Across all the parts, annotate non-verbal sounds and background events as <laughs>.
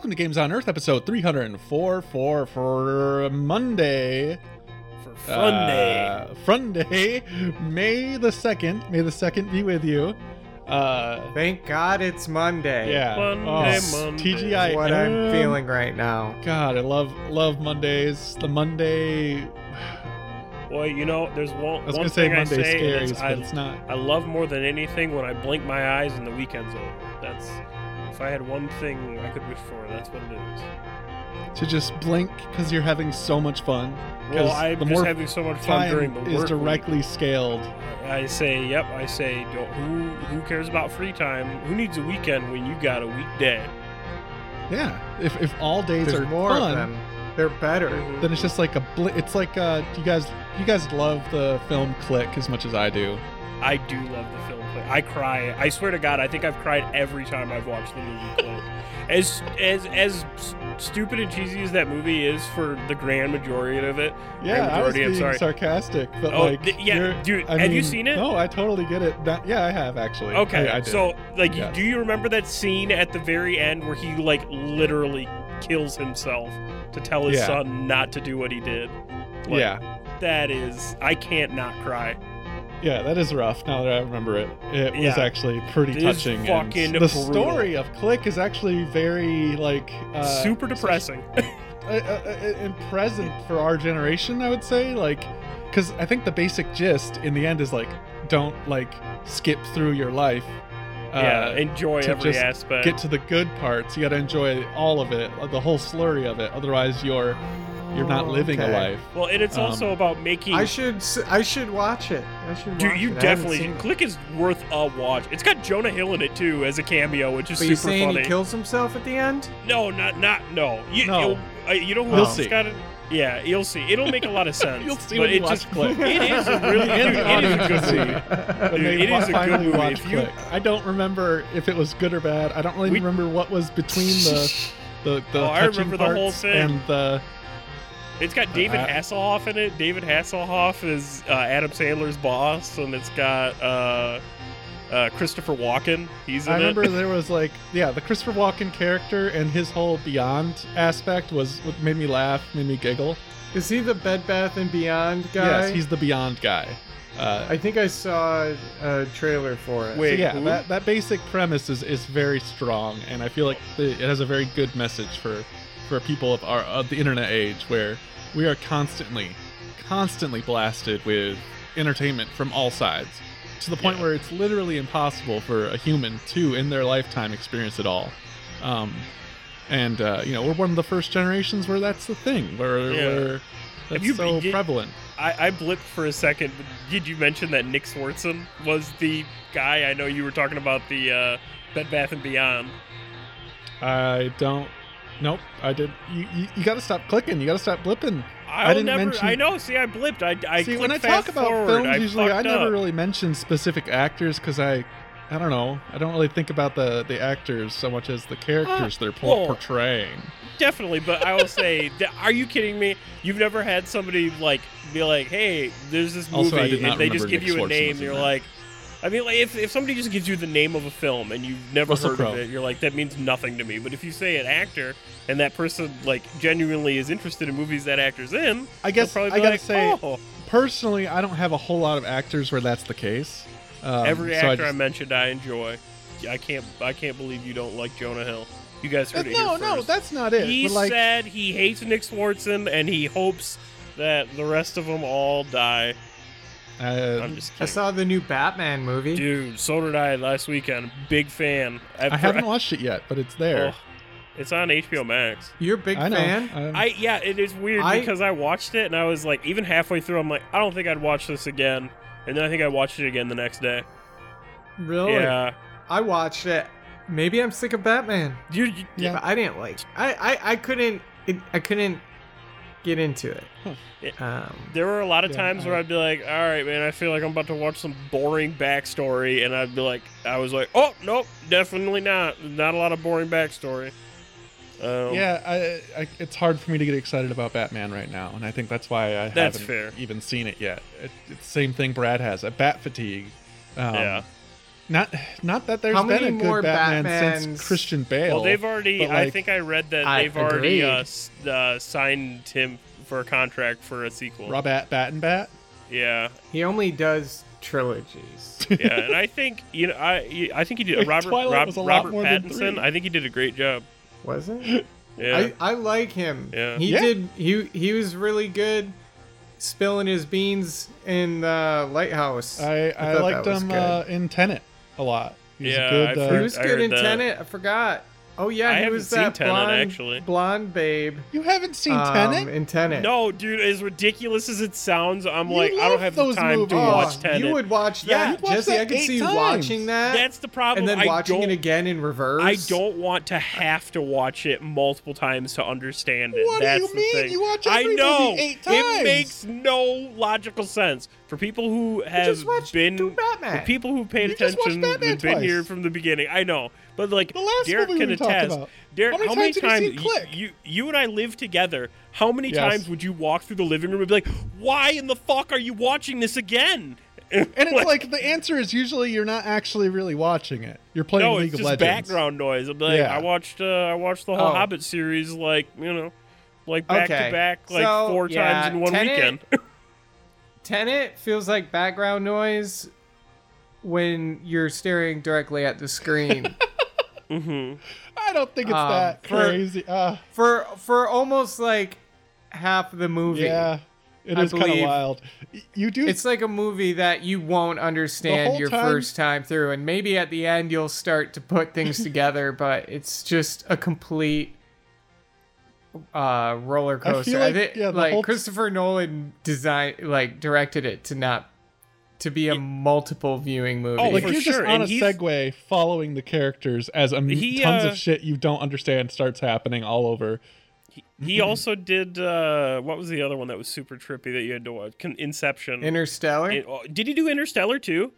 Welcome to Games on Earth, episode 304 for, for Monday. For fun day. Uh, fun day, <laughs> May the 2nd. May the 2nd be with you. Uh, Thank God it's Monday. yeah. Monday, oh, Monday. TGI. That's what I'm feeling right now. God, I love love Mondays. The Monday. <sighs> Boy, you know, there's one, I was one gonna say thing I Monday say, scaries, but I, it's not. I love more than anything when I blink my eyes and the weekend's over. That's if I had one thing I could wish for, that's what it is. To just blink because you're having so much fun. 'Cause Well, I'm the just more having so much fun during the work. is work directly scaled. I say, yep. I say, don't, who who cares about free time? Who needs a weekend when you got a weekday? Yeah. If if all days There's are more fun, of them. They're better. Mhm. then it's just like a bl- it's like uh you guys you guys love the film click as much as i do I do love the film I cry. I swear to God, I think I've cried every time I've watched the movie Click. As as as stupid and cheesy as that movie is for the grand majority of it. yeah Grand i was majority, I'm being sorry. sarcastic but Oh, like th- yeah, dude, I have you seen it? no i totally get it that, yeah i have actually Okay, I, I so like, Yes. do you remember that scene at the very end where he like literally kills himself to tell his Yeah. son not to do what he did? Like, yeah that is. I can't not cry. Yeah that is rough now that i remember it it was actually pretty It is touching the brutal. story of click is actually very like uh Super depressing. <laughs> and present for our generation, I would say. Like, because I think the basic gist in the end is like, don't like skip through your life. Uh, yeah, enjoy every just aspect. get to the good parts. You got to enjoy all of it, the whole slurry of it. Otherwise, you're you're not living a life. Well, and it's also Um, about making. I should s- I should watch it. I should. Dude, watch you it. I haven't definitely it. Click is worth a watch. It's got Jonah Hill in it too as a cameo, which is But you super saying funny. he kills himself at the end? no, not not no. You, No. you'll- uh, you know who We'll else see. got it? Yeah, you'll see. It'll make a lot of <laughs> sense. You'll see but when you it watch just Click. <laughs> it is a really And dude, the it is a good movie. When Dude, they it wa- is a good movie. watch you- Click. I don't remember if it was good or bad. I don't really We- remember what was between the <laughs> the, the Oh, I touching remember the whole parts thing. and the It's got David Uh, Hasselhoff in it. David Hasselhoff is uh, Adam Sandler's boss, and it's got uh, uh, Christopher Walken. He's in I remember it. <laughs> there was like, yeah, the Christopher Walken character and his whole Beyond aspect was what made me laugh, made me giggle. Is he the Bed Bath and Beyond guy? Yes, he's the Beyond guy. Uh, I think I saw a trailer for it. so Wait, yeah, who? that, that basic premise is, is very strong, and I feel like the, it has a very good message for for people of our of the internet age, where we are constantly, constantly blasted with entertainment from all sides, to the point Yeah. where it's literally impossible for a human to, in their lifetime, experience it all. Um, and uh, you know, we're one of the first generations where that's the thing, where, Yeah. where that's you- so did- prevalent. I, I blipped for a second. Did you mention that Nick Swardson was the guy? I know you were talking about the uh, Bed Bath and Beyond. I don't. Nope, I did. You, you, you got to stop clicking. You got to stop blipping. I'll didn't never. mention- I know. See, I blipped. I, I See, when I talk about forward. films, I usually I never up. really mention specific actors because I, I don't know. I don't really think about the the actors so much as the characters uh, they're por- well, portraying. Definitely, but I will say, <laughs> that, are you kidding me? You've never had somebody like be like, "Hey, there's this movie," Also, I did not and they just give Nick you a name. in You're that. like, I mean, like if, if somebody just gives you the name of a film and you've never Russell heard Crowe. of it, you're like, that means nothing to me. But if you say an actor and that person like genuinely is interested in movies that actor's in, I guess they'll I probably be gotta like, say, oh. personally, I don't have a whole lot of actors where that's the case. Um, every so actor I, just- mentioned, I enjoy. I can't, I can't believe you don't like Jonah Hill. You guys heard it no, here no, first. that's not it. He but like, said he hates Nick Swardson and he hopes that the rest of them all die. Uh, I'm just I saw the new Batman movie. Dude, so did I last weekend. Big fan. I haven't watched it yet, but it's there. Oh, it's on HBO Max. You're a big I know. fan. I'm- I yeah, it is weird I- because I watched it and I was like, even halfway through, I'm like, I don't think I'd watch this again. And then I think I watched it again the next day. Really? Yeah, I watched it. Maybe I'm sick of Batman. you, you- Yeah. But I didn't like. I I, I couldn't. It, I couldn't get into it. Um, There were a lot of Yeah, times where I- I'd be like, "All right, man, I feel like I'm about to watch some boring backstory," and I'd be like, "I was like, oh nope, definitely not. Not a lot of boring backstory." Um, yeah, I, I, it's hard for me to get excited about Batman right now, and I think that's why I That's haven't fair. even seen it yet. It, it's the same thing Brad has, a bat fatigue. Um, Yeah. Not not that there's How been a good more Batman Batmans- since Christian Bale. Well, they've already. but, I think I read that I they've already uh, uh, signed him for a contract for a sequel. Robat Bat and Bat. Yeah, He only does trilogies. <laughs> yeah, and I think you know, I I think he did. <laughs> Like, Robert Twilight Rob, was a lot Robert more than Pattinson. three. I think he did a great job. Was it? <laughs> Yeah, I, I like him. Yeah. He Yeah. did he he was really good spilling his beans in the lighthouse. I, I, thought that liked him uh, in Tenet a lot. He's Yeah, a good. I've uh, he was I good in that. Tenet. I forgot. Oh yeah, I he was seen that Tenet, blonde, actually. blonde babe. you haven't seen um, Tenet? in Tenet. no, dude, as ridiculous as it sounds, I'm You like, I don't have the those time to watch Oh, Tenet. You would watch that, you'd watch Jesse. I that could eight see you watching that That's the problem. and then I watching don't, it again in reverse. I don't want to have to watch it multiple times to understand it. What do That's you the mean? thing. You watch I know movie eight it makes no logical sense for people who have just watched been Batman. for people who paid You attention Batman and been twice. here from the beginning. I know, but like The last Derek movie can we attest. about. Derek, How many how many times have you times seen Click? you, you you and I live together? How many Yes. times would you walk through the living room and be like, "Why in the fuck are you watching this again?" <laughs> and it's like, the answer is usually you're not actually really watching it. You're playing no, League it's of just Legends. background noise. I'm like, Yeah. I watched, uh, I watched the whole Oh. Hobbit series, like you know, like back Okay. to back, like So, four yeah, times in one Tenet- weekend. Tenet feels like background noise when you're staring directly at the screen. <laughs> hmm I don't think it's Um, that for- crazy. Uh, for for almost like half the movie. yeah, it I is kind of wild. You do. It's like a movie that you won't understand your time- first time through, and maybe at the end you'll start to put things <laughs> together, but it's just a complete uh roller I feel coaster. like- think, yeah, like whole- Christopher Nolan designed like directed it to not to be a multiple viewing movie. Oh, like for you're sure, just on and a he's- segue following the characters as a m- He, tons uh, of shit you don't understand starts happening all over. He also did uh, what was the other one that was super trippy that you had to watch? Inception. Interstellar. In- oh, did he do Interstellar too?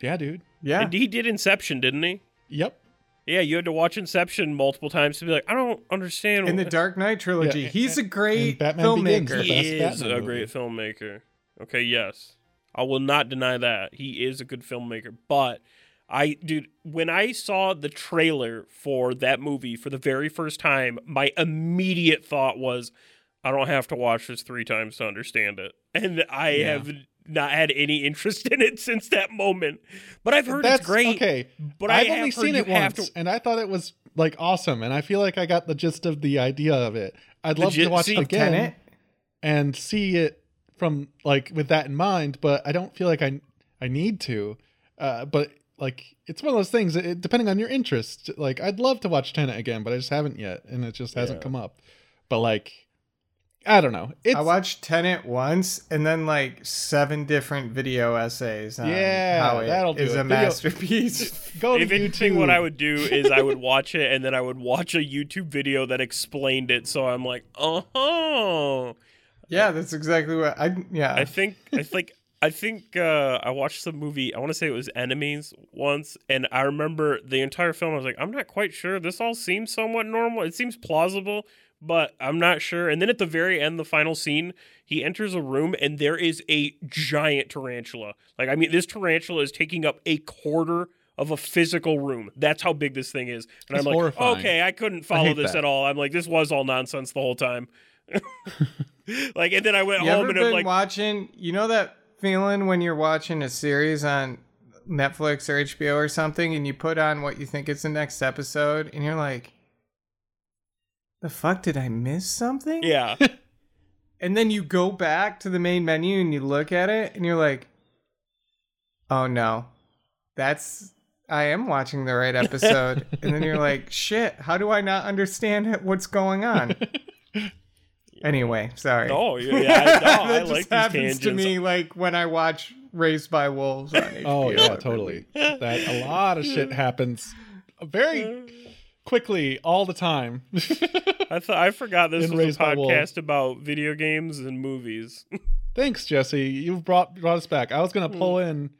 Yeah, dude. yeah. And he did Inception, didn't he? Yep. Yeah, you had to watch Inception multiple times to be like, I don't understand. In the Dark Knight trilogy, Yeah, he's a great Batman Begins, filmmaker. best he is Batman a great filmmaker. Okay, yes. I will not deny that. He is a good filmmaker. But I dude, when I saw the trailer for that movie for the very first time, my immediate thought was I don't have to watch this 3 times to understand it. <laughs> And I Yeah. have not had any interest in it <laughs> since that moment. But I've heard That's it's great. Okay, But I've only seen it once, to- and I thought it was like awesome, and I feel like I got the gist of the idea of it. I'd love to watch it again Tenet? and see it from like with that in mind, but I don't feel like I I need to. Uh, but like it's one of those things. It, depending on your interest, like I'd love to watch Tenet again, but I just haven't yet, and it just hasn't Yeah. come up. But like, I don't know. It's I watched Tenet once, and then like seven different video essays on Yeah, how it that'll do is it. a Video- masterpiece. <laughs> go to If anything, what I would do is I would watch it and then I would watch a YouTube video that explained it. So I'm like, uh huh. yeah, that's exactly what I. Yeah, I think I think I think uh, I watched the movie. I want to say it was Enemies once, and I remember the entire film. I was like, I'm not quite sure. This all seems somewhat normal. It seems plausible, but I'm not sure. And then at the very end, the final scene, he enters a room and there is a giant tarantula. Like, I mean, this tarantula is taking up a quarter of a physical room. That's how big this thing is. And That's I'm like, horrifying. okay, I couldn't follow hate this that. at all. I'm like, this was all nonsense the whole time. <laughs> like, and then I went you home ever and I'm like, watching? You know that feeling when you're watching a series on Netflix or HBO or something, and you put on what you think is the next episode, and you're like, "The fuck did I miss something?" yeah. <laughs> And then you go back to the main menu and you look at it, and you're like, "Oh no, that's." I am watching the right episode, <laughs> and then you're like, "Shit! How do I not understand what's going on?" <laughs> Anyway, sorry. Oh yeah, yeah I, no, that like just these happens tangents. to me like when I watch Raised by Wolves on HBO. Oh yeah, totally. That a lot of shit happens very uh, quickly all the time. <laughs> I thought I forgot this In was a Raised by Wolves. podcast about video games and movies. <laughs> Thanks, Jesse. You've brought brought us back. I was gonna pull in.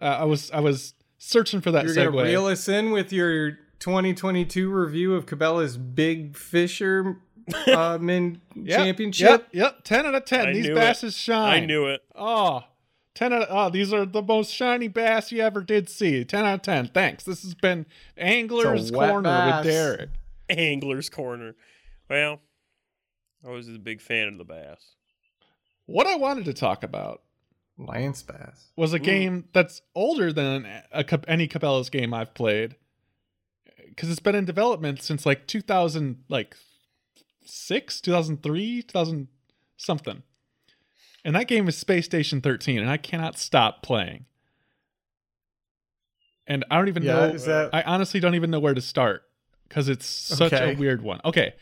Uh, I was I was searching for that You're gonna segue. reel us in with your 2022 review of Cabela's Big Fisher <laughs> um, in Yep, Championship. Yep, yep. Ten out of ten. I These knew it. basses shine. I knew it. Oh, 10 out of, oh, these are the most shiny bass you ever did see. 10 out of 10. Thanks. This has been Angler's Corner bass. with Derek. Angler's Corner. Well, I was a big fan of the bass. What I wanted to talk about Lance Bass. was a Ooh. game that's older than a, Cap- any Cabela's game I've played because it's been in development since like 2000 like 6 2003 2000 something and that game is space station 13 and i cannot stop playing. And i don't even Yeah, know is that i honestly don't even know where to start because it's such Okay. a weird one. Okay.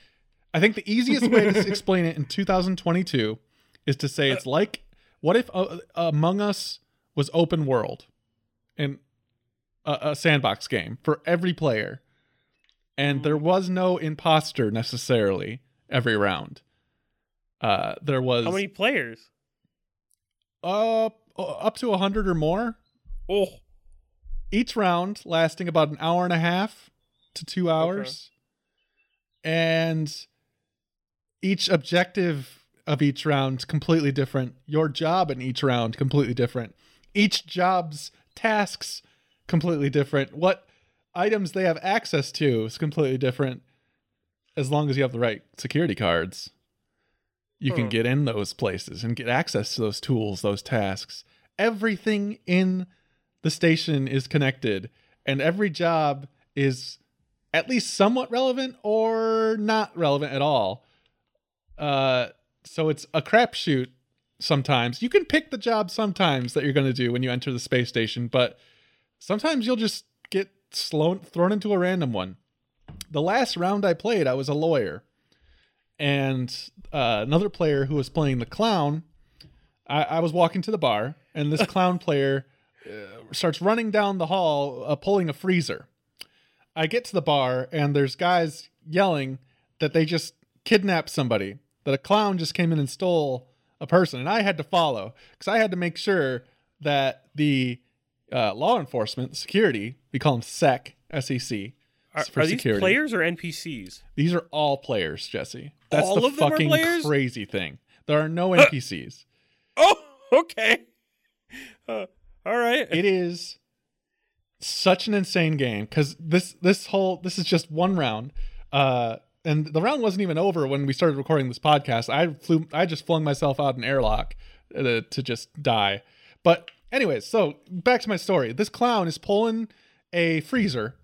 I think the easiest way to <laughs> explain it in 2022 is to say it's like what if uh, among us was open world and a, a sandbox game for every player and there was no imposter necessarily every round. Uh there was How many players? Uh up to 100 or more. Oh, each round lasting about an hour and a half to two hours. And each objective of each round completely different. Your job in each round completely different. Each job's tasks completely different. What items they have access to is completely different as long as you have the right security cards you can get in those places and get access to those tools those tasks. Everything in the station is connected and every job is at least somewhat relevant or not relevant at all. Uh so it's a crapshoot sometimes. You can pick the job sometimes that you're going to do when you enter the space station but sometimes you'll just get slown, thrown into a random one. The last round i played i was a lawyer and uh, another player who was playing the clown I, I was walking to the bar and this <laughs> clown player uh, starts running down the hall uh, pulling a freezer. I get to the bar and there's guys yelling that they just kidnapped somebody that a clown just came in and stole a person. And i had to follow because i had to make sure that the uh, law enforcement security we call them sec sec are, are these security. players or NPCs? these are all players jesse. That's All the of them fucking crazy thing. There are no npcs <laughs> Oh, okay. Uh, all right. it is such an insane game because this this whole this is just one round. Uh and the round wasn't even over when we started recording this podcast. I flew i just flung myself out an airlock uh, to just die. But anyways so back to my story. This clown is pulling a freezer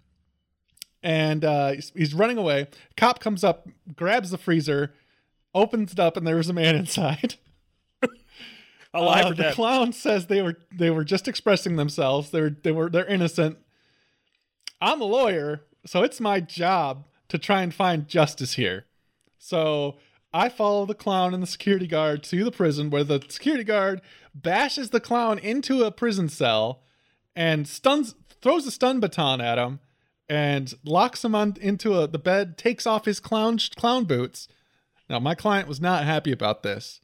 and uh he's, he's running away cop comes up grabs the freezer opens it up and there was a man <laughs> inside <laughs> Alive uh, or the dead? clown says they were they were just expressing themselves. They were they were they're innocent. I'm a lawyer, so it's my job to try and find justice here. So I follow the clown and the security guard to the prison where the security guard bashes the clown into a prison cell and stuns throws a stun baton at him and locks him on into a, the bed, takes off his clown clown boots. Now my client was not happy about this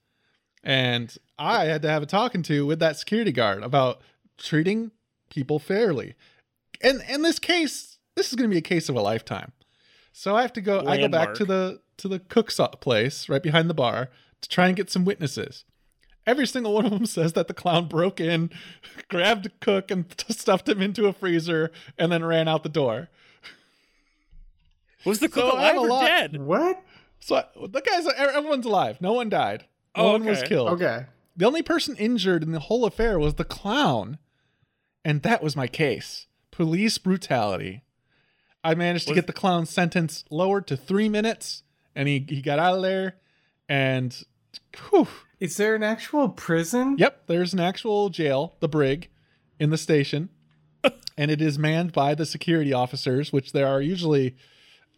and I had to have a talking to with that security guard about treating people fairly. And in this case, this is going to be a case of a lifetime. So I have to go. I go back to the to the cook's place right behind the bar to try and get some witnesses. Every single one of them says that the clown broke in, <laughs> grabbed a cook, and stuffed him into a freezer, and then ran out the door. Was the cook So alive or lot- dead? What? So I- the guys, everyone's alive. No one died. No Oh, one was killed. Okay. The only person injured in the whole affair was the clown. And that was my case. Police brutality. I managed to Was- get the clown's sentence lowered to three minutes, and he, he got out of there. And, whew, Is there an actual prison? yep, there's an actual jail, the Brig, in the station. <laughs> and it is manned by the security officers, which there are usually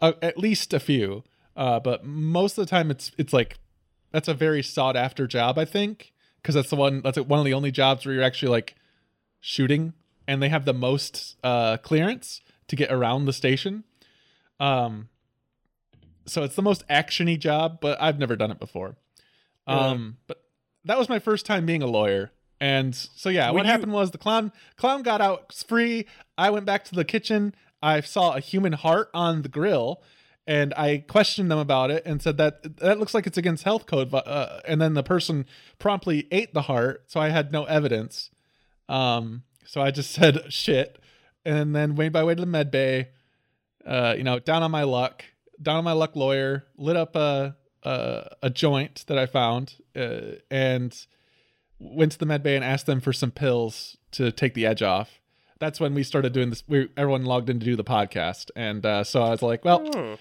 uh, at least a few. Uh, but most of the time, it's it's like that's a very sought after job, I think, because that's the one that's one of the only jobs where you're actually like shooting, and they have the most uh, clearance to get around the station. Um, so it's the most actiony job, but I've never done it before. Um, but that was my first time being a lawyer. And so yeah, what you- happened was the clown clown got out free. I went back to the kitchen. I saw a human heart on the grill, and I questioned them about it and said that that looks like it's against health code. but, Uh, and then the person promptly ate the heart, so I had no evidence. Um, so I just <laughs> said shit, and then made my way to the med bay. Uh, you know, down on my luck, down on my luck lawyer, lit up a a, a joint that I found, uh, and went to the med bay and asked them for some pills to take the edge off. That's when we started doing this. We everyone logged in to do the podcast, and uh, so I was like, well, Hmm.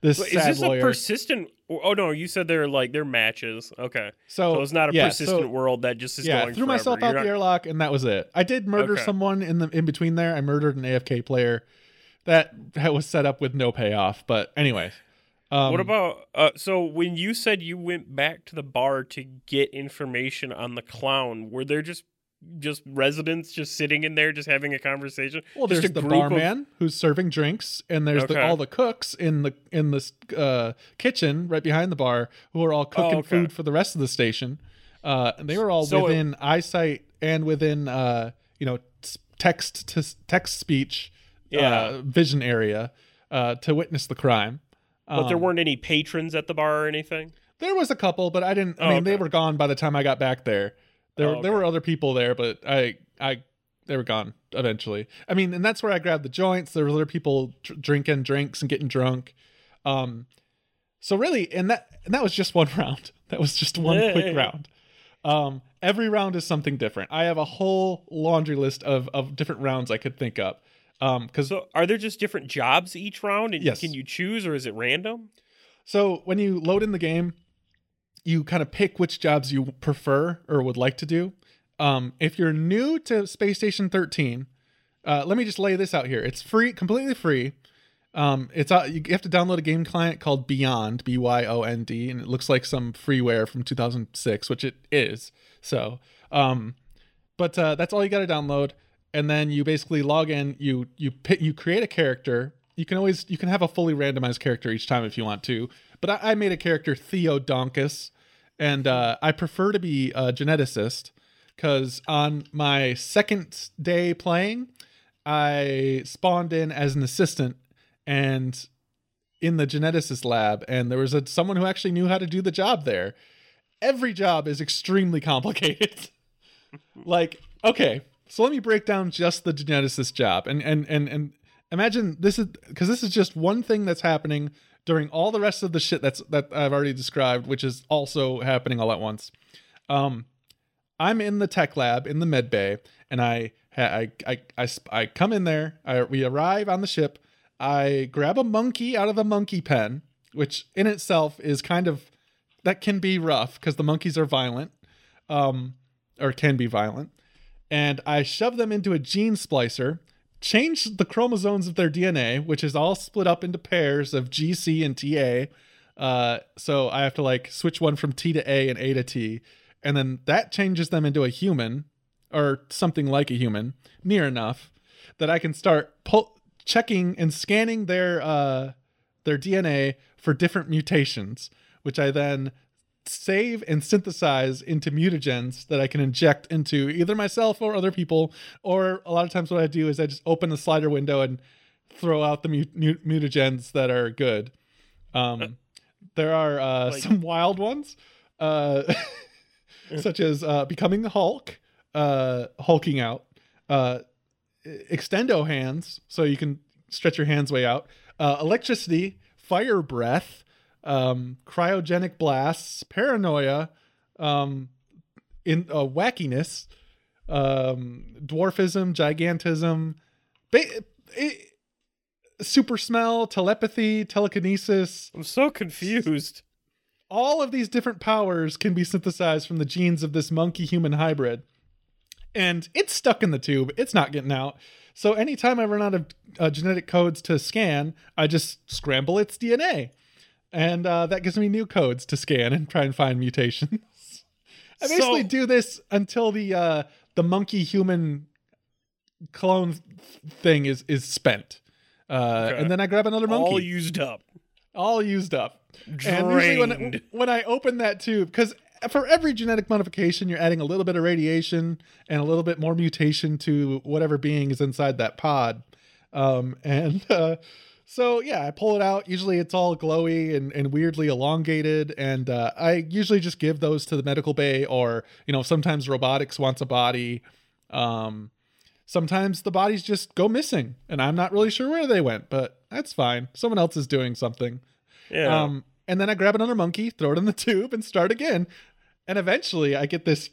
this But sad is this lawyer. a persistent? Oh no, you said they're like they're matches. Okay, so, so it's not a yeah, persistent so- world that just is yeah, going threw forever. myself You're out not- the airlock, and that was it. I did murder Okay. someone in the in between there. I murdered an AFK player. That that was set up with no payoff. But anyway, um, What about uh, so when you said you went back to the bar to get information on the clown? Were there just just residents just sitting in there just having a conversation? Well, Just there's the group of- barman who's serving drinks, and there's the, all the cooks in the in the uh, kitchen right behind the bar who are all cooking Oh, okay. food for the rest of the station. Uh, and they were all So it- within eyesight and within uh, you know text to text speech Yeah. uh, vision area uh, to witness the crime. But there Um, weren't any patrons at the bar or anything. There was a couple, but I didn't. I Oh, mean, they were gone by the time I got back there. There, Oh, there were other people there, but I, I, they were gone eventually. I mean, and that's where I grabbed the joints. There were other people dr- drinking drinks and getting drunk. Um, so really, and that, and that was just <laughs> one round. That was just one quick round. Um, every round is something different. I have a whole laundry list of of different rounds I could think of. Um, because So are there just different jobs each round, and Yes. can you choose, or is it random? So when you load in the game, you kind of pick which jobs you prefer or would like to do. Um, if you're new to Space Station 13, uh, let me just lay this out here. It's free, completely free. Um, it's uh, you have to download a game client called Beyond, B Y O N D, and it looks like some freeware from 2006, which it is. So, um, but uh, that's all you got to download, and then you basically log in. You you you create a character. You can always you can have a fully randomized character each time if you want to. But I, I made a character Theo Donkus, and uh, I prefer to be a geneticist because on my second day playing, I spawned in as an assistant and in the geneticist lab, and there was a someone who actually knew how to do the job there. Every job is extremely complicated. <laughs> like, okay, so let me break down just the geneticist job, and and and and imagine this is because this is just one thing that's happening during all the rest of the shit that's that I've already described, which is also happening all at once. Um, I'm in the tech lab in the med bay, and I I I I, I come in there. I, we arrive on the ship. I grab a monkey out of the monkey pen, which in itself is kind of that can be rough because the monkeys are violent, um, or can be violent. And I shove them into a gene splicer, change the chromosomes of their DNA, which is all split up into pairs of GC and TA. Uh, so I have to like switch one from T to A and A to T, and then that changes them into a human or something like a human, near enough that I can start pull- checking and scanning their uh, their DNA for different mutations, which I then save and synthesize into mutagens that I can inject into either myself or other people. Or a lot of times, what I do is I just open the slider window and throw out the mu- mu- mutagens that are good. Um, there are uh, Like- some wild ones, uh, <laughs> such as uh, becoming the Hulk, uh, hulking out, uh, extendo hands, so you can stretch your hands way out, uh, electricity, fire breath, um, cryogenic blasts, paranoia, um, in uh, wackiness, um, dwarfism, gigantism, ba- it, super smell, telepathy, telekinesis. I'm so confused. All of these different powers can be synthesized from the genes of this monkey human hybrid. And it's stuck in the tube. It's not getting out. So anytime I run out of uh, genetic codes to scan, I just scramble its DNA. And uh, that gives me new codes to scan and try and find mutations. <laughs> I basically So- do this until the uh, the monkey human clone thing is is spent. Uh, Okay. And then I grab another monkey All used up. all used up. And usually when Drained. when I open that tube, because for every genetic modification, you're adding a little bit of radiation and a little bit more mutation to whatever being is inside that pod. Um, and uh, so yeah, I pull it out. Usually it's all glowy and, and weirdly elongated, and uh, I usually just give those to the medical bay, or you know sometimes robotics wants a body. Um, sometimes the bodies just go missing, and I'm not really sure where they went, but that's fine. Someone else is doing something. Yeah. Um, and then I grab another monkey, throw it in the tube, and start again. And eventually, I get this.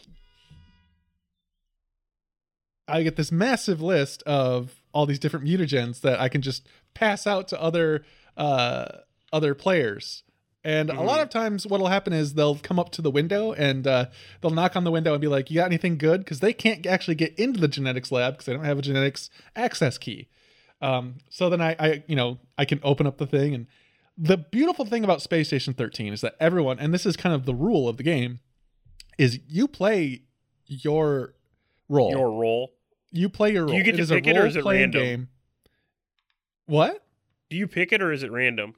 I get this massive list of all these different mutagens that I can just pass out to other uh, other players. And a lot of times, what'll happen is they'll come up to the window and uh, they'll knock on the window and be like, "You got anything good?" Because they can't actually get into the genetics lab because they don't have a genetics access key. Um, so then I, I, you know, I can open up the thing. And the beautiful thing about Space Station 13 is that everyone, and this is kind of the rule of the game, is you play your role. Your role. you play your role. you get to is pick a it or is it random? Game. What? Do you pick it or is it random?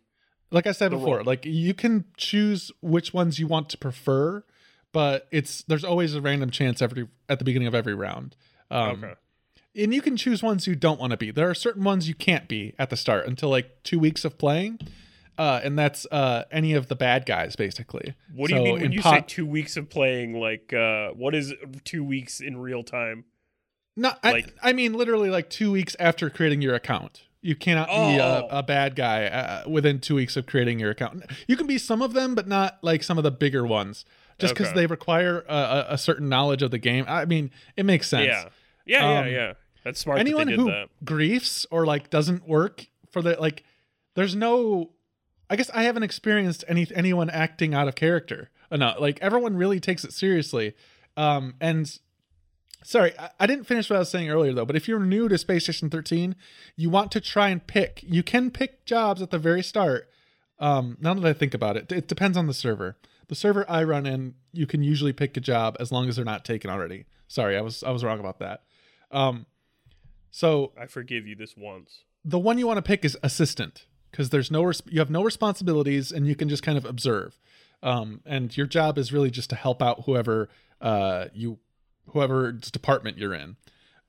like I said the before, role. like you can choose which ones you want to prefer, but it's there's always a random chance every at the beginning of every round. Um, okay. And you can choose ones you don't want to be. There are certain ones you can't be at the start until like two weeks of playing, uh, and that's uh, any of the bad guys basically. What do you mean when you po- say two weeks of playing? Like, uh, what is two weeks in real time? No, Like- I, I mean literally like two weeks after creating your account. You cannot be a, Oh. a bad guy uh, within two weeks of creating your account. You can be some of them, but not like some of the bigger ones, just because Okay. they require a, a, certain knowledge of the game. I mean, it makes sense. Yeah. Yeah, Um, yeah, yeah. That's smart Anyone that who that. griefs or like doesn't work for the like, there's no. I guess I haven't experienced any anyone acting out of character enough. Like everyone really takes it seriously, um, and Sorry, I, I didn't finish what I was saying earlier though. But if you're new to Space Station 13, you want to try and pick. You can pick jobs at the very start. Um, now that I think about it, it depends on the server. The server I run in, you can usually pick a job as long as they're not taken already. Sorry, I was I was wrong about that. Um, so I forgive you this once. the one you want to pick is assistant because there's no res- you have no responsibilities and you can just kind of observe um, and your job is really just to help out whoever uh, you whoever's department you're in.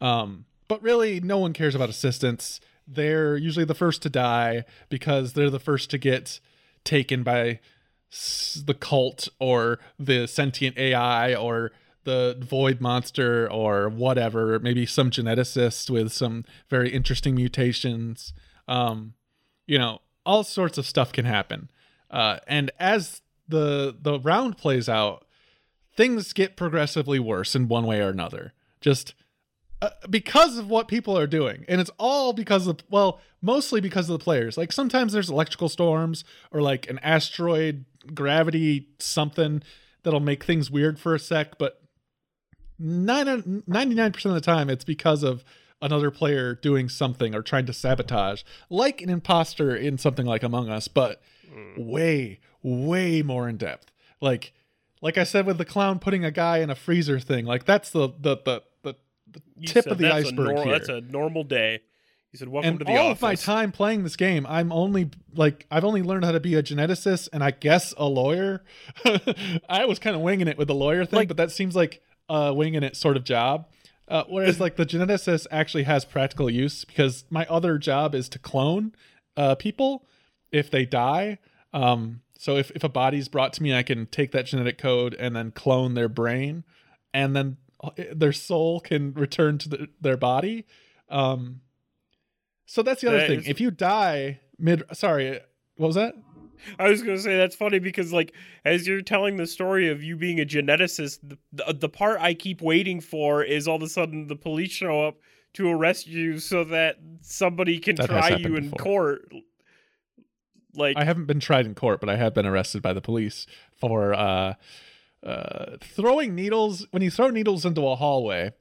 Um, but really no one cares about assistants. They're usually the first to die because they're the first to get taken by the cult or the sentient ai or the void monster or whatever. Maybe some geneticist with some very interesting mutations. Um you know all sorts of stuff can happen. Uh and as the the round plays out things get progressively worse in one way or another. Just uh, because of what people are doing. And it's all because of well mostly because of the players. Like sometimes there's electrical storms or like an asteroid gravity something that'll make things weird for a sec but 99% of the time it's because of another player doing something or trying to sabotage like an imposter in something like among us but way way more in depth. Like like i said with the clown putting a guy in a freezer thing like that's the the the, the, the tip said of the that's a iceberg nor- here That's a normal day. He said, "Welcome and to the all office." of my time playing this game i'm only like i've only learned how to be a geneticist and i guess a lawyer <laughs> i was kind of winging it with the lawyer thing Like- but that seems like a winging it sort of job uh, whereas like the geneticist actually has practical use because my other job is to clone uh, people if they die um, so if, if a body's brought to me i can take that genetic code and then clone their brain and then uh, their soul can return to the, their body um, so that's the other That thing. is- If you die mid, sorry, what was that? I was gonna say that's funny because like as you're telling the story of you being a geneticist, the, the, the part I keep waiting for is all of a sudden the police show up to arrest you so that somebody can That try you in before. court. Like I haven't been tried in court, but I have been arrested by the police for uh, uh, throwing needles. When you throw needles into a hallway,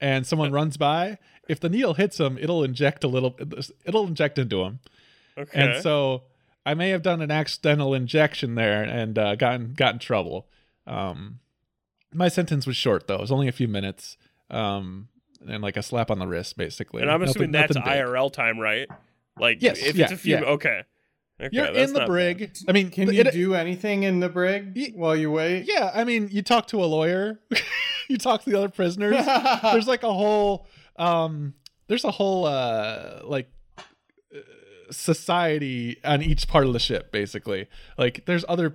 and someone runs by, if the needle hits them, it'll inject a little. It'll inject into them, okay, and so I may have done an accidental injection there and uh, gotten got in trouble. Um, my sentence was short though; it was only a few minutes, um, and like a slap on the wrist, basically. and I'm Nothing- assuming that's nothing big. IRL time, right? Like Yes, if yeah, it's a few, yeah. okay, okay, You're in the not brig. I mean, Can you it- do anything in the brig Ye- while you wait? Yeah, I mean, you talk to a lawyer, <laughs> you talk to the other prisoners. <laughs> there's like a whole, um, there's a whole, uh, like, uh, society on each part of the ship. Basically, like, there's other.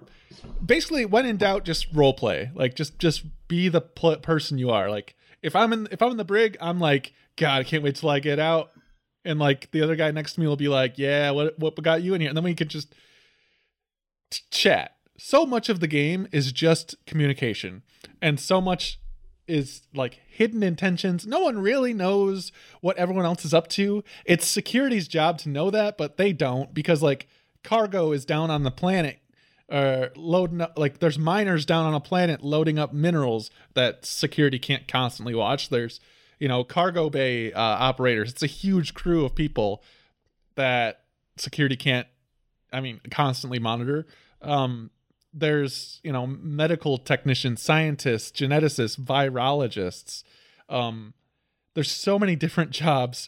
Basically, when in doubt, just role play. Like, just just be the pl- person you are. Like, if I'm in if I'm in the brig, I'm like, God, I can't wait till I get out. And like the other guy next to me will be like, Yeah, what what got you in here? And then we can just t- chat. So much of the game is just communication, and so much is like hidden intentions. No one really knows what everyone else is up to. It's security's job to know that, but they don't because like cargo is down on the planet uh loading up like there's miners down on a planet loading up minerals that security can't constantly watch. There's you know cargo bay uh, operators. It's a huge crew of people that security can't I mean constantly monitor. Um there's you know medical technicians scientists geneticists virologists um there's so many different jobs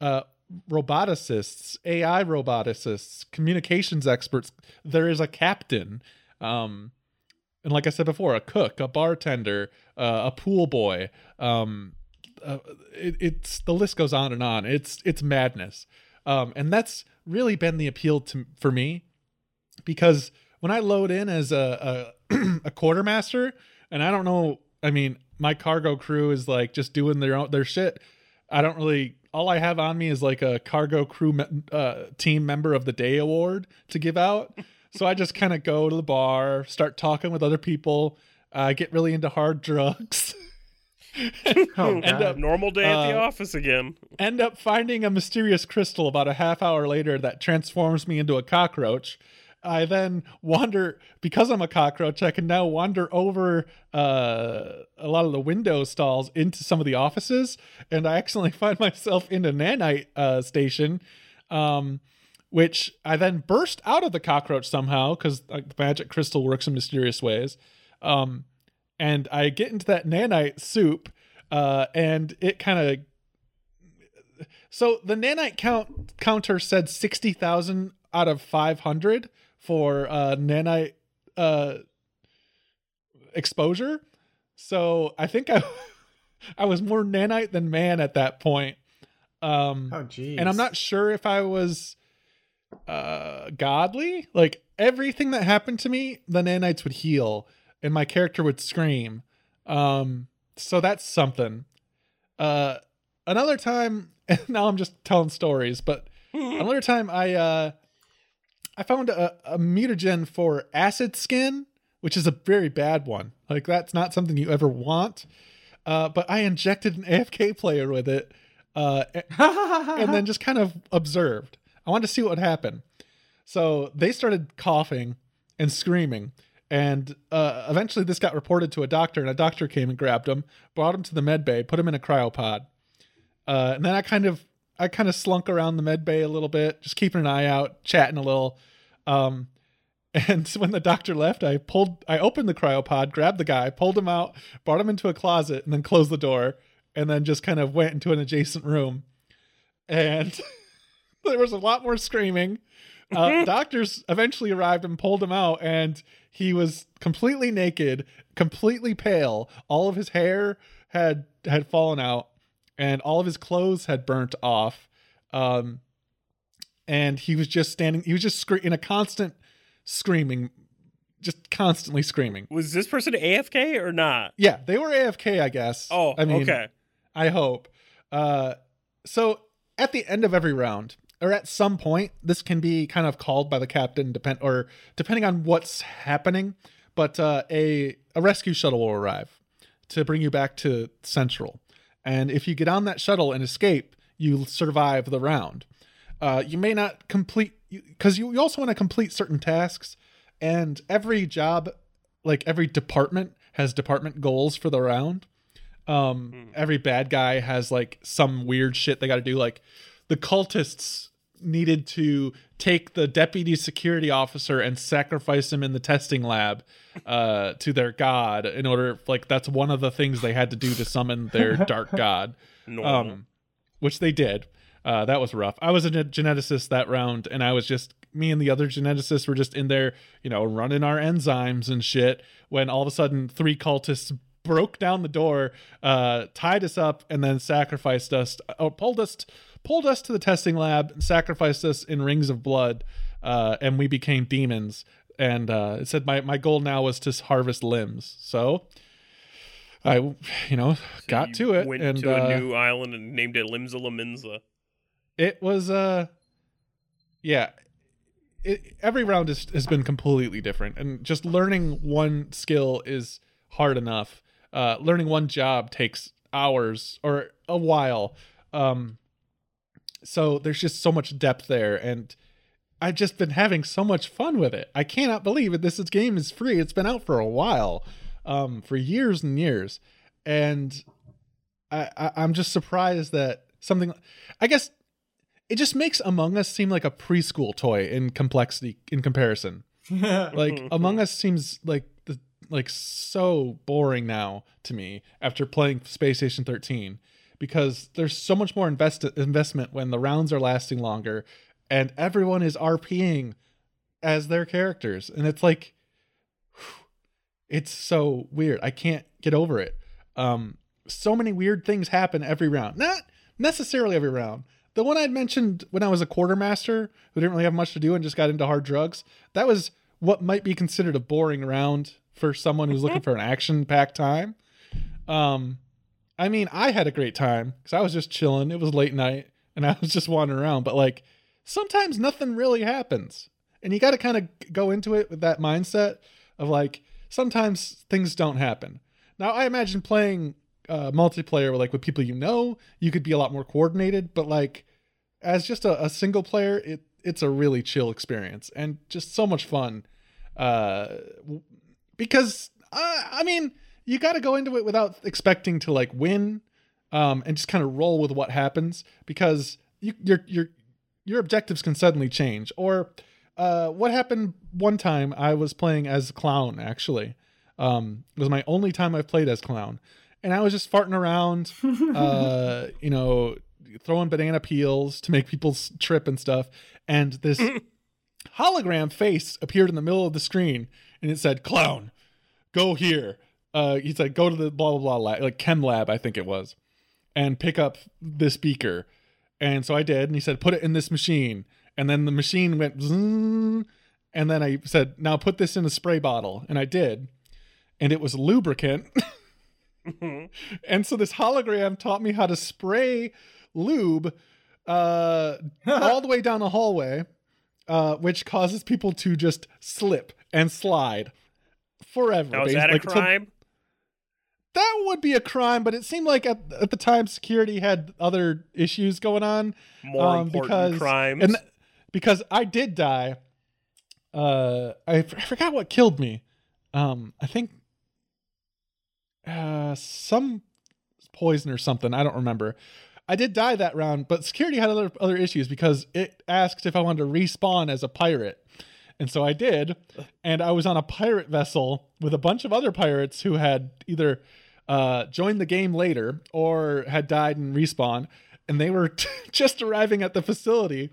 uh roboticists ai roboticists communications experts there is a captain um and like i said before a cook a bartender uh, a pool boy um uh, it, it's the list goes on and on it's it's madness um and that's really been the appeal to for me because when I load in as a a, <clears throat> a quartermaster, and I don't know, I mean, my cargo crew is like just doing their own their shit. I don't really. All I have on me is like a cargo crew me, uh, team member of the day award to give out. so I just kind of go to the bar, start talking with other people. Uh, get really into hard drugs. <laughs> <laughs> oh, end up normal day at the uh, office again. End up finding a mysterious crystal about a half hour later that transforms me into a cockroach I then wander because I'm a cockroach. I can now wander over uh, a lot of the window stalls into some of the offices, and I accidentally <laughs> find myself in a nanite uh, station, um, which I then burst out of the cockroach somehow because like, the magic crystal works in mysterious ways. Um, and I get into that nanite soup, uh, and it kind of. So the nanite count counter said sixty thousand out of five hundred for uh, nanite uh, exposure. So I think I <laughs> I was more nanite than man at that point. Um, oh, geez. And I'm not sure if I was uh, godly. Like everything that happened to me, the nanites would heal, and my character would scream. Um, so that's something. Uh, another time, <laughs> and now I'm just telling stories, but another time I uh I found a, a mutagen for acid skin, which is a very bad one. Like that's not something you ever want. Uh, but I injected an <laughs> AFK player with it, uh, and then <laughs> just kind of observed. I wanted to see what would happen. So they started coughing and screaming, and uh, eventually this got reported to a doctor, and a doctor came and grabbed him, brought him to the med bay, put him in a cryopod, uh, and then I kind of I kind of slunk around the med bay a little bit, just keeping an eye out, chatting a little. Um, <laughs> and when the doctor left, I pulled, I opened the cryopod, grabbed the guy, pulled him out, brought him into a closet, and then closed the door, and then just kind of went into an adjacent room. And <laughs> there was a lot more screaming. Uh, <laughs> doctors eventually arrived and pulled him out, and he was completely naked, completely pale. All of his hair had had fallen out and all of his clothes had burnt off. Um, and he was just standing. He was just scre- in a constant screaming, just constantly screaming. Was this person AFK or not? Yeah, they were AFK, I guess. Oh, I mean, okay. I hope. Uh, so at the end of every round, or at some point, this can be kind of called by the captain, depend or depending on what's happening. But uh, a a rescue shuttle will arrive to bring you back to Central. And if you get on that shuttle and escape, you survive the round. Uh, you may not complete because you, you also want to complete certain tasks, and every job, like every department, has department goals for the round. Um, mm. Every bad guy has like some weird shit they got to do. Like the cultists needed to take the deputy security officer and sacrifice him in the testing lab uh, to their god in order like that's one of the things they had to do to summon their <laughs> dark god. Um, which they did. Uh, that was rough. I was a geneticist that round and i was just me and the other geneticists were just in there you know running our enzymes and shit when all of a sudden three cultists broke down the door uh, tied us up and then sacrificed us or pulled us pulled us to the testing lab and sacrificed us in rings of blood, uh, and we became demons. And uh, it said my, my goal now was to harvest limbs. So I, you know, So got you to it, Went and to uh, a new island and named it Limsa Lominsa. it was uh, yeah. It, every round is, has been completely different, and just learning one skill is hard enough. Uh, learning one job takes hours or a while. Um, so there's just so much depth there, and I've just been having so much fun with it. I cannot believe it. This game is free. It's been out for a while, um, for years and years, and I, I I'm just surprised that something. I guess it just makes Among Us seem like a preschool toy in complexity in comparison. <laughs> Like Among Us seems like the like so boring now to me after playing Space Station 13 because there's so much more invest investment when the rounds are lasting longer and everyone is RPing as their characters and it's like it's so weird. I can't get over it. Um so many weird things happen every round. Not necessarily every round. The one I'd mentioned when I was a quartermaster who didn't really have much to do and just got into hard drugs, that was what might be considered a boring round for someone who's looking for an action packed time. Um, I mean, I had a great time because I was just chilling. It was late night and I was just wandering around, but like sometimes nothing really happens. And you got to kind of go into it with that mindset of like, sometimes things don't happen. Now, I imagine playing uh, multiplayer with like with people you know, you could be a lot more coordinated, but like as just a, a single player, it it's a really chill experience and just so much fun. Uh, because uh, I mean, you got to go into it without expecting to like win, um, and just kind of roll with what happens because you, your your your objectives can suddenly change. Or uh, what happened one time? I was playing as clown actually. Um, it was my only time I've played as clown, and I was just farting around, <laughs> uh, you know, throwing banana peels to make people trip and stuff. And this <laughs> hologram face appeared in the middle of the screen, and it said, "Clown, go here." Uh, he said, "Go to the blah blah blah lab, like chem lab, I think it was, and pick up this beaker." And so I did, and he said, "Put it in this machine." And then the machine went, and then I said, "Now put this in a spray bottle," and I did, and it was lubricant. <laughs> and so this hologram taught me how to spray lube uh, all the way down the hallway, uh, which causes people to just slip and slide forever. Now, is that a Like, crime? That would be a crime, but it seemed like at, at the time security had other issues going on. More um, important because- crimes. And th- because I did die, uh, I, f- I forgot what killed me. Um, I think uh, some poison or something. I don't remember. I did die that round, but security had other other issues because it asked if I wanted to respawn as a pirate. And so I did, and I was on a pirate vessel with a bunch of other pirates who had either uh, joined the game later or had died and respawned, and they were <laughs> just arriving at the facility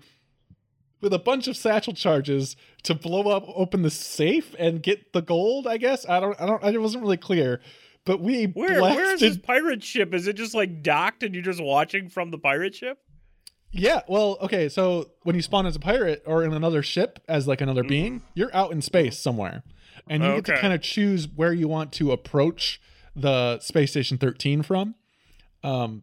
with a bunch of satchel charges to blow up open the safe and get the gold i guess i don't i don't i wasn't really clear but we where blasted, where is this pirate ship? Is it just like docked and you're just watching from the pirate ship? yeah well okay so when you spawn as a pirate or in another ship as like another being you're out in space somewhere and you get to kind of choose where you want to approach the space station 13 from. Um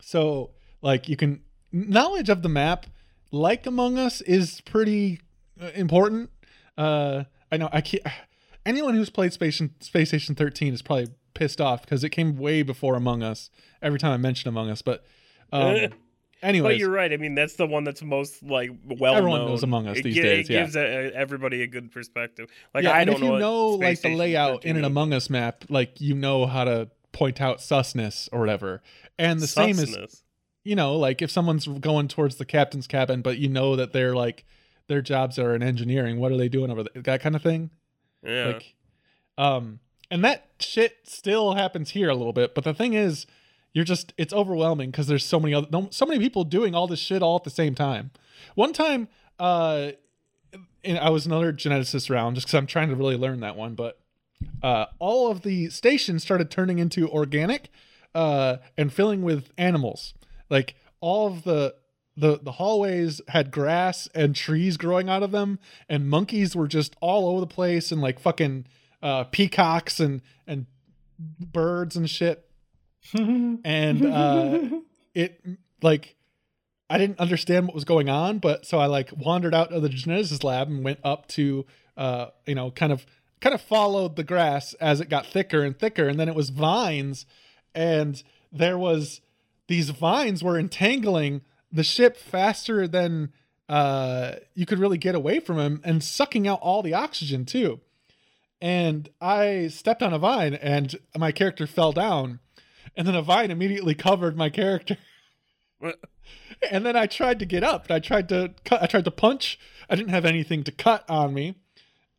so like you can knowledge of the map like among us is pretty uh, important. Uh i know i can't <sighs> anyone who's played space station, space station 13 is probably pissed off because it came way before among us every time i mention among us but um <laughs> But you're right. I mean, that's the one that's most like well Everyone known. knows Among Us it these days, It yeah. gives uh, everybody a good perspective. Like yeah, I don't if you know, like the layout in an among us map like you know how to point out susness or whatever and the same as Susness. you know like if someone's going towards the captain's cabin but you know that they're like their jobs are in engineering what are they doing over there that kind of thing yeah. like um and that shit still happens here a little bit but the thing is you're just it's overwhelming because there's so many other so many people doing all this shit all at the same time. One time uh and i was another geneticist round just because i'm trying to really learn that one but uh all of the stations started turning into organic uh and filling with animals. Like all of the the the hallways had grass and trees growing out of them and monkeys were just all over the place and like fucking uh peacocks and and birds and shit <laughs> and uh it like I didn't understand what was going on, but so I like wandered out of the geneticist lab and went up to uh you know kind of kind of followed the grass as it got thicker and thicker. And then it was vines. And there was these vines were entangling the ship faster than uh you could really get away from him and sucking out all the oxygen too. And I stepped on a vine and my character fell down and then a vine immediately covered my character. What? And then I tried to get up. And I tried to cut. I tried to punch. I didn't have anything to cut on me,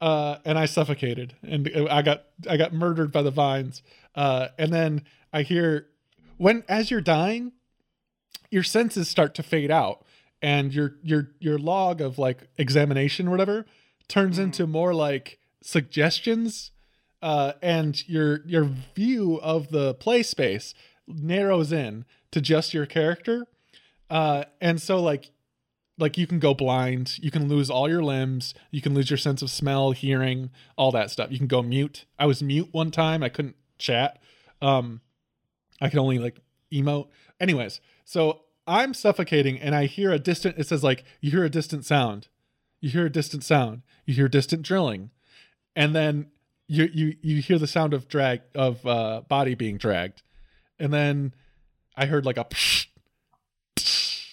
uh, and I suffocated. And I got I got murdered by the vines. Uh, and then I hear when as you're dying, your senses start to fade out, and your your your log of like examination or whatever turns into more like suggestions uh, and your your view of the play space narrows in to just your character. Uh, and so like like you can go blind you can lose all your limbs you can lose your sense of smell hearing all that stuff. You can go mute. I was mute one time. I couldn't chat. Um i could only like emote. Anyways so i'm suffocating and i hear a distant it says like you hear a distant sound. You hear a distant sound. You hear distant drilling. And then you you you hear the sound of drag of uh body being dragged. And then i heard like a psh, <laughs> psh,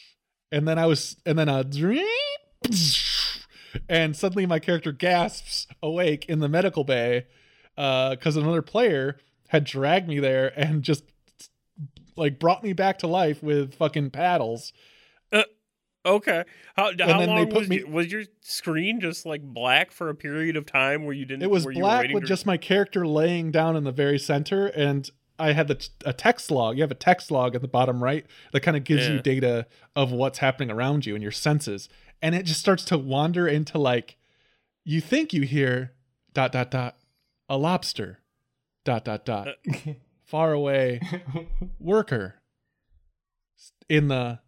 and then i was and then a psh, <laughs> and suddenly my character gasps awake in the medical bay uh because another player had dragged me there and just like brought me back to life with fucking paddles Okay. How, how then they long put was, me- y- was your screen just like black for a period of time where you didn't? It was where you were black with to- just my character laying down in the very center, and I had the a text log. You have a text log at the bottom right that kind of gives you data of what's happening around you and your senses, and it just starts to wander into like, you think you hear dot dot dot a lobster, dot dot dot uh, <laughs> far away <laughs> worker in the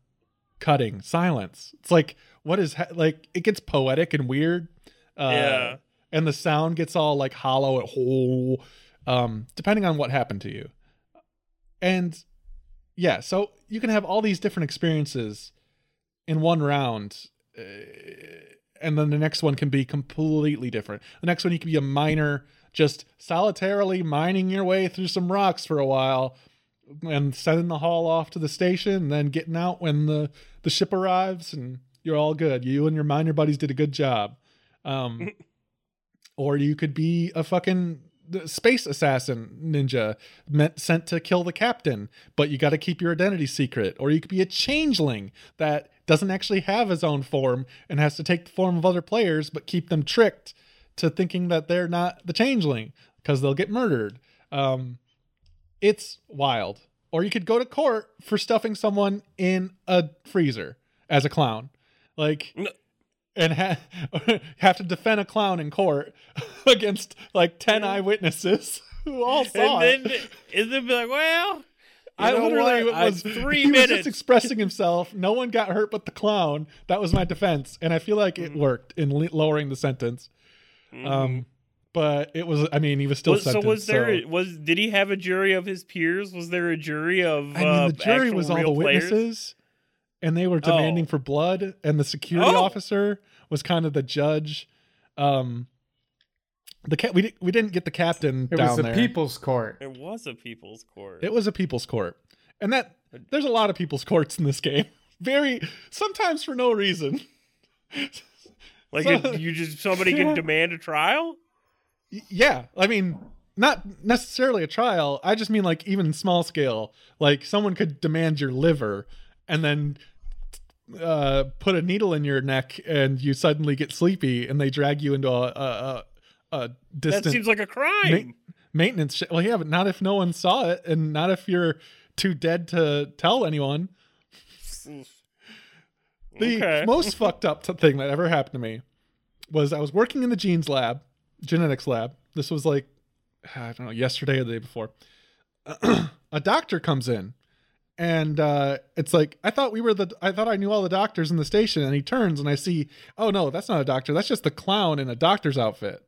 cutting silence. It's like what is ha- like it gets poetic and weird. Uh, Yeah. and the sound gets all like hollow and whole um depending on what happened to you and yeah so you can have all these different experiences in one round uh, and then the next one can be completely different the next one you can be a miner just solitarily mining your way through some rocks for a while and sending the haul off to the station and then getting out when the the ship arrives and you're all good. You and your miner buddies did a good job. Um <laughs> or you could be a fucking space assassin ninja meant sent to kill the captain but you got to keep your identity secret. Or you could be a changeling that doesn't actually have his own form and has to take the form of other players but keep them tricked to thinking that they're not the changeling because they'll get murdered. Um it's wild or you could go to court for stuffing someone in a freezer as a clown like No. and ha- <laughs> have to defend a clown in court <laughs> against like 10 eyewitnesses <laughs> who all saw and it. then is it be like, well, I literally what? I- was three he was minutes. just expressing himself. No one got hurt but the clown. That was my defense, and I feel like it Mm-hmm. worked in le- lowering the sentence. Um, but it was. I mean, he was still Was- so was there so- was did he have a jury of his peers? Was there a jury of? I mean, uh, the jury was all the real players? witnesses, and they were demanding Oh. for blood, and the security Oh. officer was kind of the judge. Um, the ca- we di- we didn't get the captain It down was a there. people's court. It was a people's court. It was a people's court, and that there's a lot of people's courts in this game. <laughs> Very sometimes for no reason. like so- it- you just somebody can <laughs> demand a trial. Yeah, I mean, not necessarily a trial. I just mean like even small scale. Like someone could demand your liver, and then uh, put a needle in your neck, and you suddenly get sleepy, and they drag you into a a, a, a distant That seems like a crime. ma- maintenance. Sh- well, yeah, but not if no one saw it, and not if you're too dead to tell anyone. The most fucked up t- thing that ever happened to me was I was working in the genes lab, genetics lab. This was like, I don't know, yesterday or the day before. <clears throat> a doctor comes in and uh, it's like, I thought we were the, I thought I knew all the doctors in the station. And he turns and I see, oh no, that's not a doctor. That's just the clown in a doctor's outfit.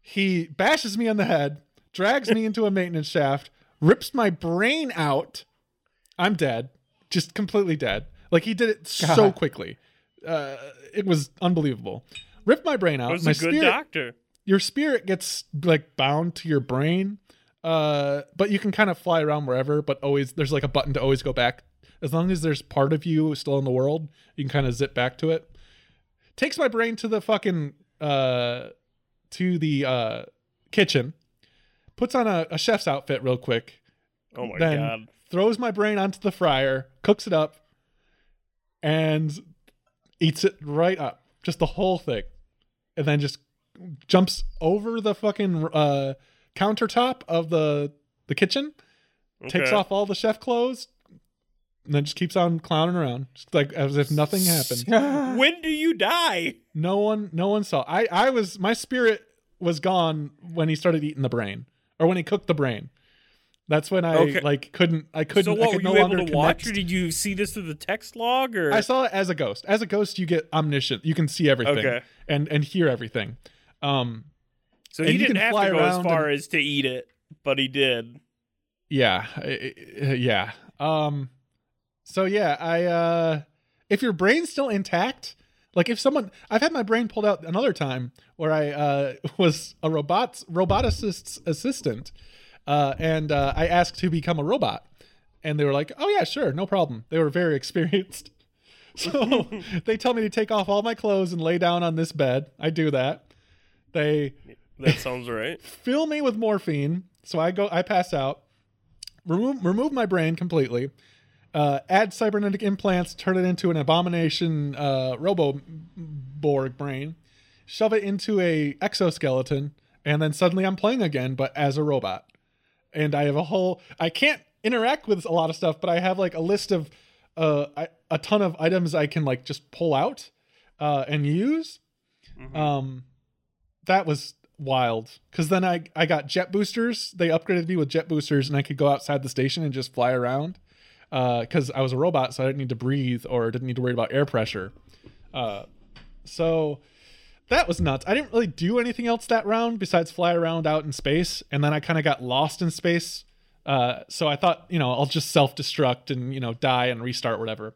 He bashes me on the head, drags me into a maintenance shaft, rips my brain out. I'm dead, just completely dead. Like he did it so quickly. Uh, it was unbelievable. Ripped my brain out. It was my a good spirit, doctor. your spirit gets like bound to your brain uh but you can kind of fly around wherever but always there's like a button to always go back as long as there's part of you still in the world you can kind of zip back to it takes my brain to the fucking uh to the uh kitchen puts on a, a chef's outfit real quick Oh my then god. throws my brain onto the fryer cooks it up and eats it right up just the whole thing and then just jumps over the fucking uh countertop of the the kitchen takes off all the chef clothes and then just keeps on clowning around just like as if nothing happened. <laughs> When do you die? no one no one saw. I i was my spirit was gone when he started eating the brain or when he cooked the brain that's when i Okay. like couldn't i couldn't so what i could were no you longer able to watch, or did you see this through the text log? Or I saw it as a ghost. As a ghost, you get omniscient. You can see everything Okay. and and hear everything. Um, so he didn't have to go as far as to eat it, but he did. yeah, yeah. Um, so yeah, I uh, if your brain's still intact, like if someone, I've had my brain pulled out another time where I uh <laughs> was a robot roboticist's assistant, uh, and uh, I asked to become a robot, and they were like, "Oh yeah, sure, no problem." They were very <laughs> experienced. <laughs> So <laughs> they tell me to take off all my clothes and lay down on this bed. I do that. They That sounds right. fill me with morphine, so I go I pass out. Remove remove my brain completely. Uh, add cybernetic implants, turn it into an abomination uh, robo Borg brain, shove it into a exoskeleton, and then suddenly I'm playing again, but as a robot. And I have a whole I can't interact with a lot of stuff, but I have like a list of uh, I, a ton of items I can like just pull out uh, and use. Mhm. Um, that was wild because then I I got jet boosters. They upgraded me with jet boosters, and I could go outside the station and just fly around. Because I was a robot, so I didn't need to breathe or didn't need to worry about air pressure. Uh, so that was nuts. I didn't really do anything else that round besides fly around out in space, and then I kind of got lost in space. Uh, so I thought, you know, I'll just self destruct and you know die and restart whatever.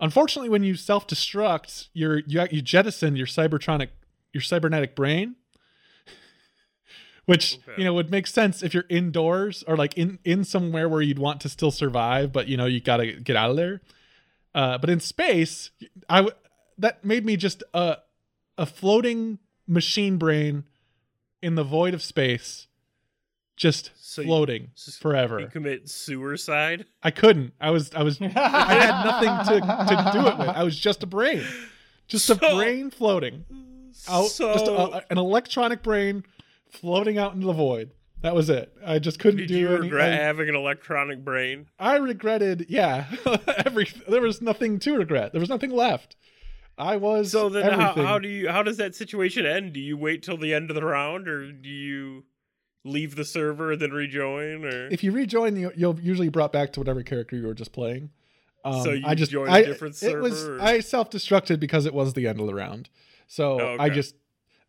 Unfortunately, when you self destruct, you're you you jettison your cybertronic your cybernetic brain, <laughs> which Okay. you know would make sense if you're indoors or like in in somewhere where you'd want to still survive, but you know you gotta get out of there. Uh, but in space, I w- that made me just a a floating machine brain in the void of space, just So you- floating so forever. You commit suicide. I couldn't. I was I was <laughs> I had nothing to to do it with. I was just a brain, just a brain floating out, so just a, a- an electronic brain floating out into the void. That was it. I just couldn't did do you any. regret I, having an electronic brain? I regretted. Yeah, <laughs> every there was nothing to regret. There was nothing left. I was So then, how, how do you? How does that situation end? Do you wait till the end of the round, or do you leave the server and then rejoin? Or if you rejoin, you, you'll usually be brought back to whatever character you were just playing. Um, So you I just joined a I, different It was server, or- I self destructed because it was the end of the round. So Oh, I just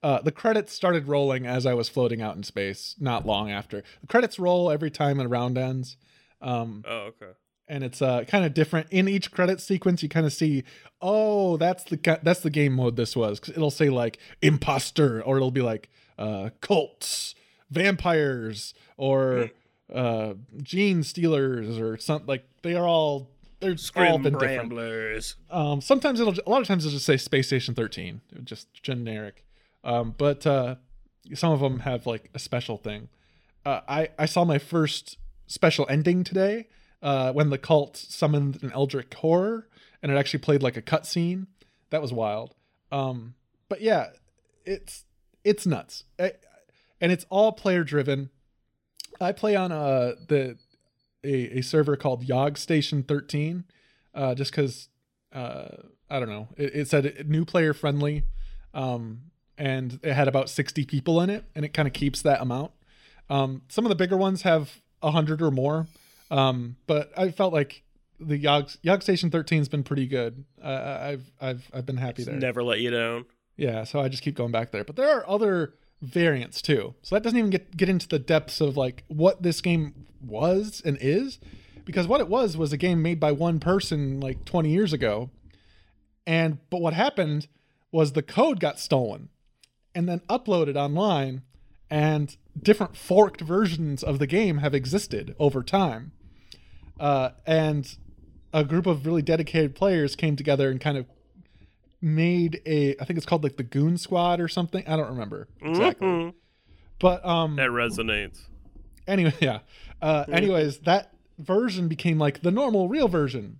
uh, the credits started rolling as I was floating out in space. Not long after the credits roll every time a round ends. Um, oh, okay. And it's uh, kind of different in each credit sequence. You kind of see, oh, that's the that's the game mode this was. 'Cause it'll say like imposter, or it'll be like uh, cults, vampires, or uh, gene stealers, or something like they are all they're all Scrim been different. Bramblers. Um, sometimes it'll a lot of times it'll just say Space Station 13, just generic. Um, but uh, some of them have like a special thing. Uh, I I saw my first special ending today uh, when the cult summoned an Eldritch horror, and it actually played like a cutscene. That was wild. Um, but yeah, it's it's nuts, and it's all player driven. I play on uh the a, a server called Yog Station 13, uh, just because uh, I don't know. It, it said new player friendly, um, and it had about 60 people in it, and it kind of keeps that amount. Um, some of the bigger ones have hundred or more, um, but I felt like the Yog, Yog Station 13 has been pretty good. Uh, I've I've I've been happy Just there. never let you down. Yeah, so I just keep going back there. But there are other variants too. So that doesn't even get get into the depths of like what this game was and is because what it was was a game made by one person like 20 years ago. And but what happened was the code got stolen and then uploaded online and different forked versions of the game have existed over time. Uh, and a group of really dedicated players came together and kind of made a I think it's called like the Goon Squad or something. I don't remember exactly. Mhm. But um That resonates. anyway, <laughs> yeah. Uh anyways, that version became like the normal real version.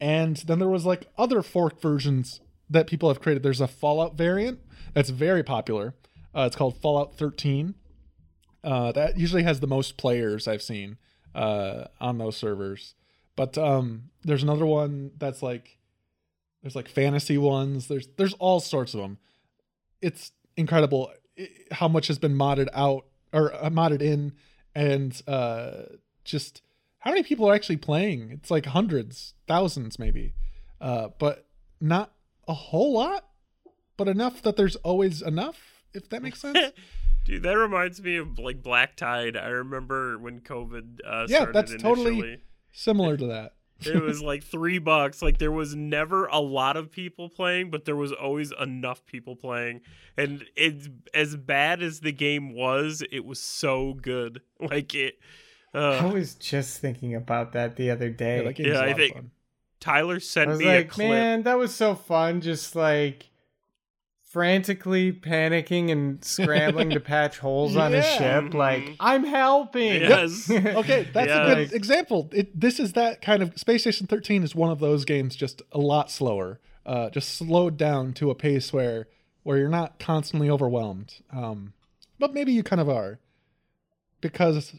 And then there was like other fork versions that people have created. There's a Fallout variant that's very popular. Uh, it's called Fallout 13. Uh, that usually has the most players I've seen uh, on those servers. But um, there's another one that's like there's like fantasy ones. There's there's all sorts of them. It's incredible how much has been modded out or uh, modded in, and uh, just how many people are actually playing. It's like hundreds, thousands maybe, uh, but not a whole lot, but enough that there's always enough. If that makes sense. <laughs> Dude, that reminds me of like Black Tide. I remember when COVID uh, Yeah, started that's totally- Similar to that. it was <laughs> like three bucks. Like there was never a lot of people playing, but there was always enough people playing. And it's as bad as the game was, it was so good. <laughs> Like it. I Uh, was just thinking about that the other day. Yeah, that game's Yeah, I think- fun. Tyler I sent was me a like, clip. man, that was so fun. Just like frantically panicking and scrambling to <laughs> patch holes on a Yeah. ship. Like, Mhm. I'm helping. Yes. <laughs> Okay, that's Yeah. a good example. It, this is that kind of Space Station 13 is one of those games, just a lot slower, uh, just slowed down to a pace where where you're not constantly overwhelmed. Um, but maybe you kind of are, because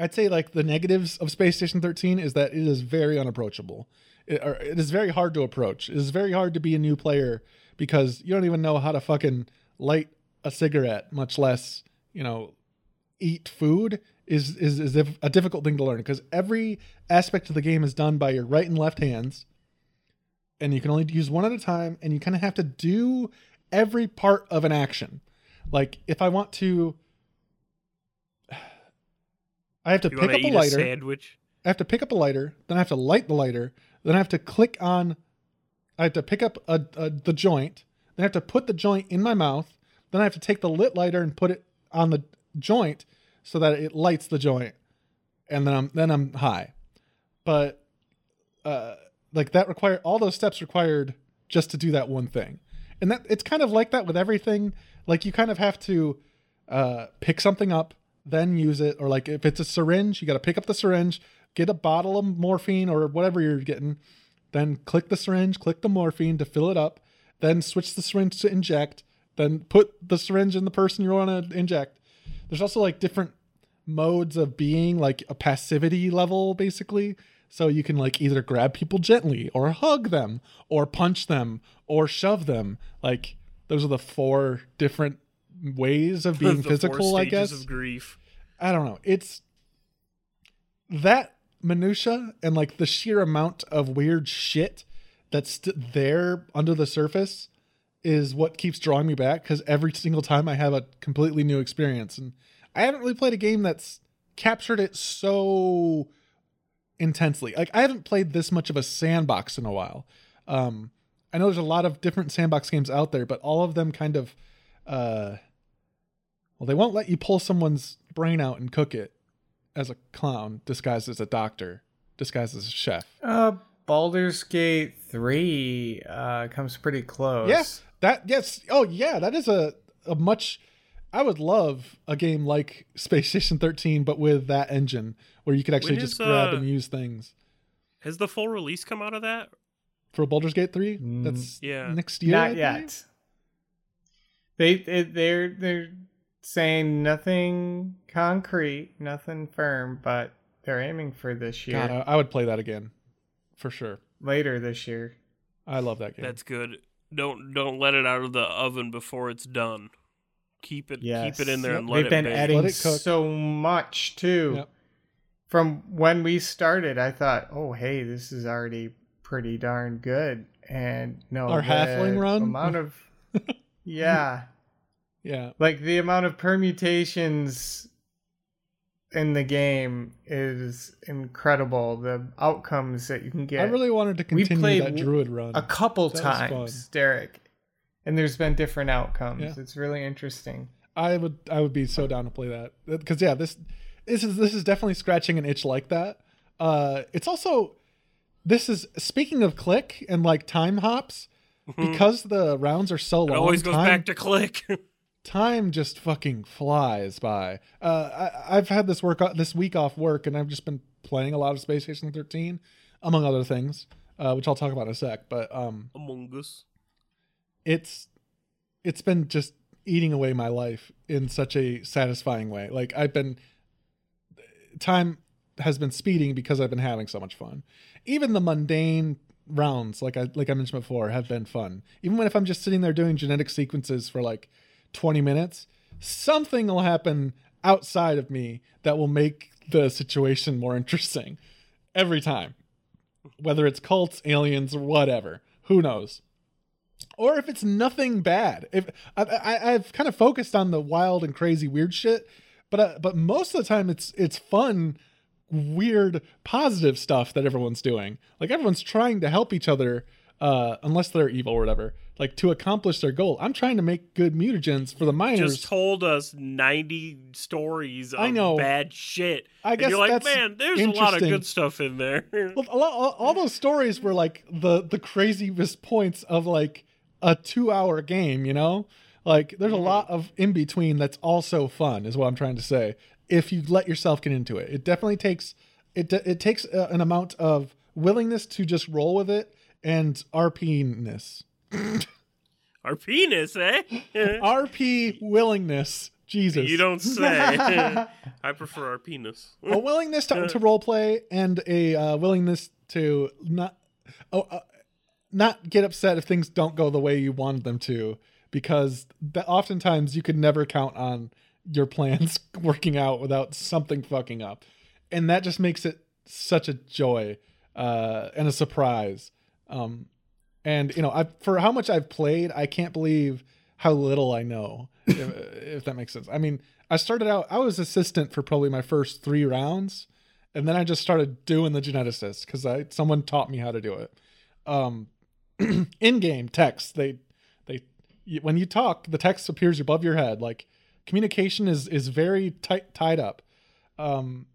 I'd say like the negatives of Space Station 13 is that it is very unapproachable. It, or it is very hard to approach. It is very hard to be a new player because you don't even know how to fucking light a cigarette, much less you know eat food is is is a difficult thing to learn because every aspect of the game is done by your right and left hands and you can only use one at a time and you kind of have to do every part of an action like if i want to i have to you pick up a eat a lighter sandwich? I have to pick up a lighter, then I have to light the lighter, then I have to click on I have to pick up a, a the joint, then I have to put the joint in my mouth, then I have to take the lit lighter and put it on the joint so that it lights the joint. And then I'm then I'm high. But uh like that require all those steps required just to do that one thing. And that it's kind of like that with everything. Like you kind of have to uh pick something up, then use it or like if it's a syringe, you got to pick up the syringe, get a bottle of morphine or whatever you're getting, then click the syringe, click the morphine to fill it up, then switch the syringe to inject, then put the syringe in the person you want to inject. There's also like different modes of being, like a passivity level basically. So you can like either grab people gently or hug them or punch them or shove them. Like those are the four different ways of <laughs> being physical, I guess. Of grief. I don't know. It's that minutia and like the sheer amount of weird shit that's st- there under the surface is what keeps drawing me back because every single time I have a completely new experience and I haven't really played a game that's captured it so intensely. Like I haven't played this much of a sandbox in a while. Um I know there's a lot of different sandbox games out there, but all of them kind of uh well, they won't let you pull someone's brain out and cook it as a clown disguised as a doctor, disguised as a chef. Uh, Baldur's Gate 3 uh, comes pretty close. Yes, that yes. Oh yeah, that is a a much. I would love a game like <laughs> Space Station 13, but with that engine where you could actually When just is, grab uh, and use things. Has the full release come out of that? For Baldur's Gate 3, Mm, that's yeah. next year. Not believe? yet. They, they they're they're saying nothing concrete, nothing firm, but they're aiming for this year, God, I, I would play that again, for sure. later this year. I love that game. That's good. Don't don't let it out of the oven before it's done. Keep it Yes. keep it in there and let They've it been bake. adding it cook. so much too. Yep. From when we started, I thought, "Oh, hey, this is already pretty darn good." And no, Our the halfling run? amount of <laughs> yeah, Yeah. Like the amount of permutations in the game is incredible. The outcomes that you can get. I really wanted to We continue played that druid run. a couple That times, fun. Derek, and there's been different outcomes. Yeah. It's really interesting. I would I would be so down to play that because yeah this this is this is definitely scratching an itch like that. Uh, it's also this is speaking of click and like time hops because the rounds are so It long. always goes time, back to click. <laughs> time just fucking flies by. Uh, I, I've had this work this week off work and I've just been playing a lot of Space Station 13 among other things, uh, which I'll talk about in a sec. But um, Among Us. it's it's been just eating away my life in such a satisfying way. Like I've been time has been speeding because I've been having so much fun. Even the mundane rounds, like I like I mentioned before, have been fun. Even when if I'm just sitting there doing genetic sequences for like 20 minutes, something will happen outside of me that will make the situation more interesting every time. Whether it's cults, aliens, or whatever. Who knows? or if it's nothing bad. If I, I've kind of focused on the wild and crazy weird shit, but uh, but most of the time it's it's fun, weird, positive stuff that everyone's doing. Like everyone's trying to help each other, uh, unless they're evil or whatever, like to accomplish their goal. I'm trying to make good mutagens for the miners. Just told us 90 stories of I know. bad shit. I And guess you're like, man, there's a lot of good stuff in there. Well, a lot, all, all those stories were like the the craziest points of like a two hour game. You know, like there's a lot of in between that's also fun. Is what I'm trying to say. If you let yourself get into it, it definitely takes it. It takes uh, an amount of willingness to just roll with it and RP-ness. Eh? <laughs> RP willingness. Jesus. you don't say. <laughs> I prefer our penis. a willingness to, to role play and a uh, willingness to not oh, uh, not get upset if things don't go the way you wanted them to because that oftentimes you could never count on your plans <laughs> working out without something fucking up and that just makes it such a joy uh, and a surprise um, and you know I for how much I've played I can't believe how little I know if, <laughs> if that makes sense I mean I started out I was assistant for probably my first three rounds and then I just started doing the geneticist because I someone taught me how to do it. Um, <clears throat> in-game text they they when you talk the text appears above your head like communication is is very tight tied up. Um,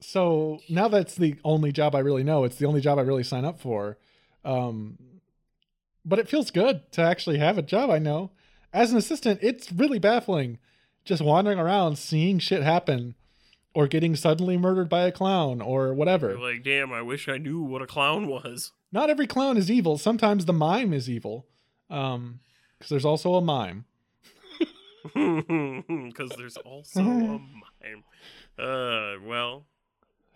so now that's the only job I really know. It's the only job I really sign up for. Um, but it feels good to actually have a job I know. As an assistant, it's really baffling just wandering around seeing shit happen or getting suddenly murdered by a clown or whatever. You're like, damn, I wish I knew what a clown was. Not every clown is evil. Sometimes the mime is evil. Um because there's also a mime. <laughs> Because there's also a <laughs> mime. Uh, well,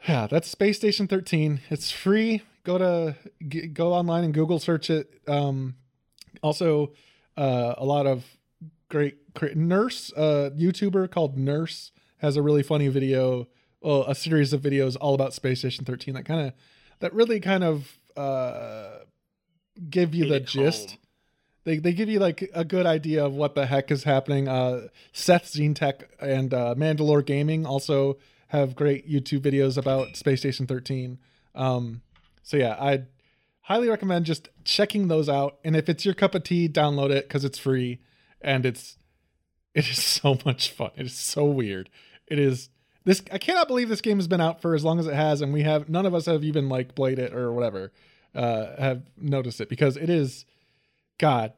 Yeah, that's Space Station 13. It's free. Go to g- go online and Google search it. Um also uh a lot of great, great nurse uh YouTuber called Nurse has a really funny video, well, a series of videos all about Space Station 13 that kind of that really kind of uh give you hit the gist. home. They, they give you like a good idea of what the heck is happening. Uh, Seth Zentek and uh, Mandalore Gaming also have great YouTube videos about Space Station 13. Um, so yeah, I'd highly recommend just checking those out. And if it's your cup of tea, download it because it's free and it's it is <laughs> so much fun. It is so weird. It is this. I cannot believe this game has been out for as long as it has, and we have none of us have even like played it or whatever. Uh, have noticed it because it is, God,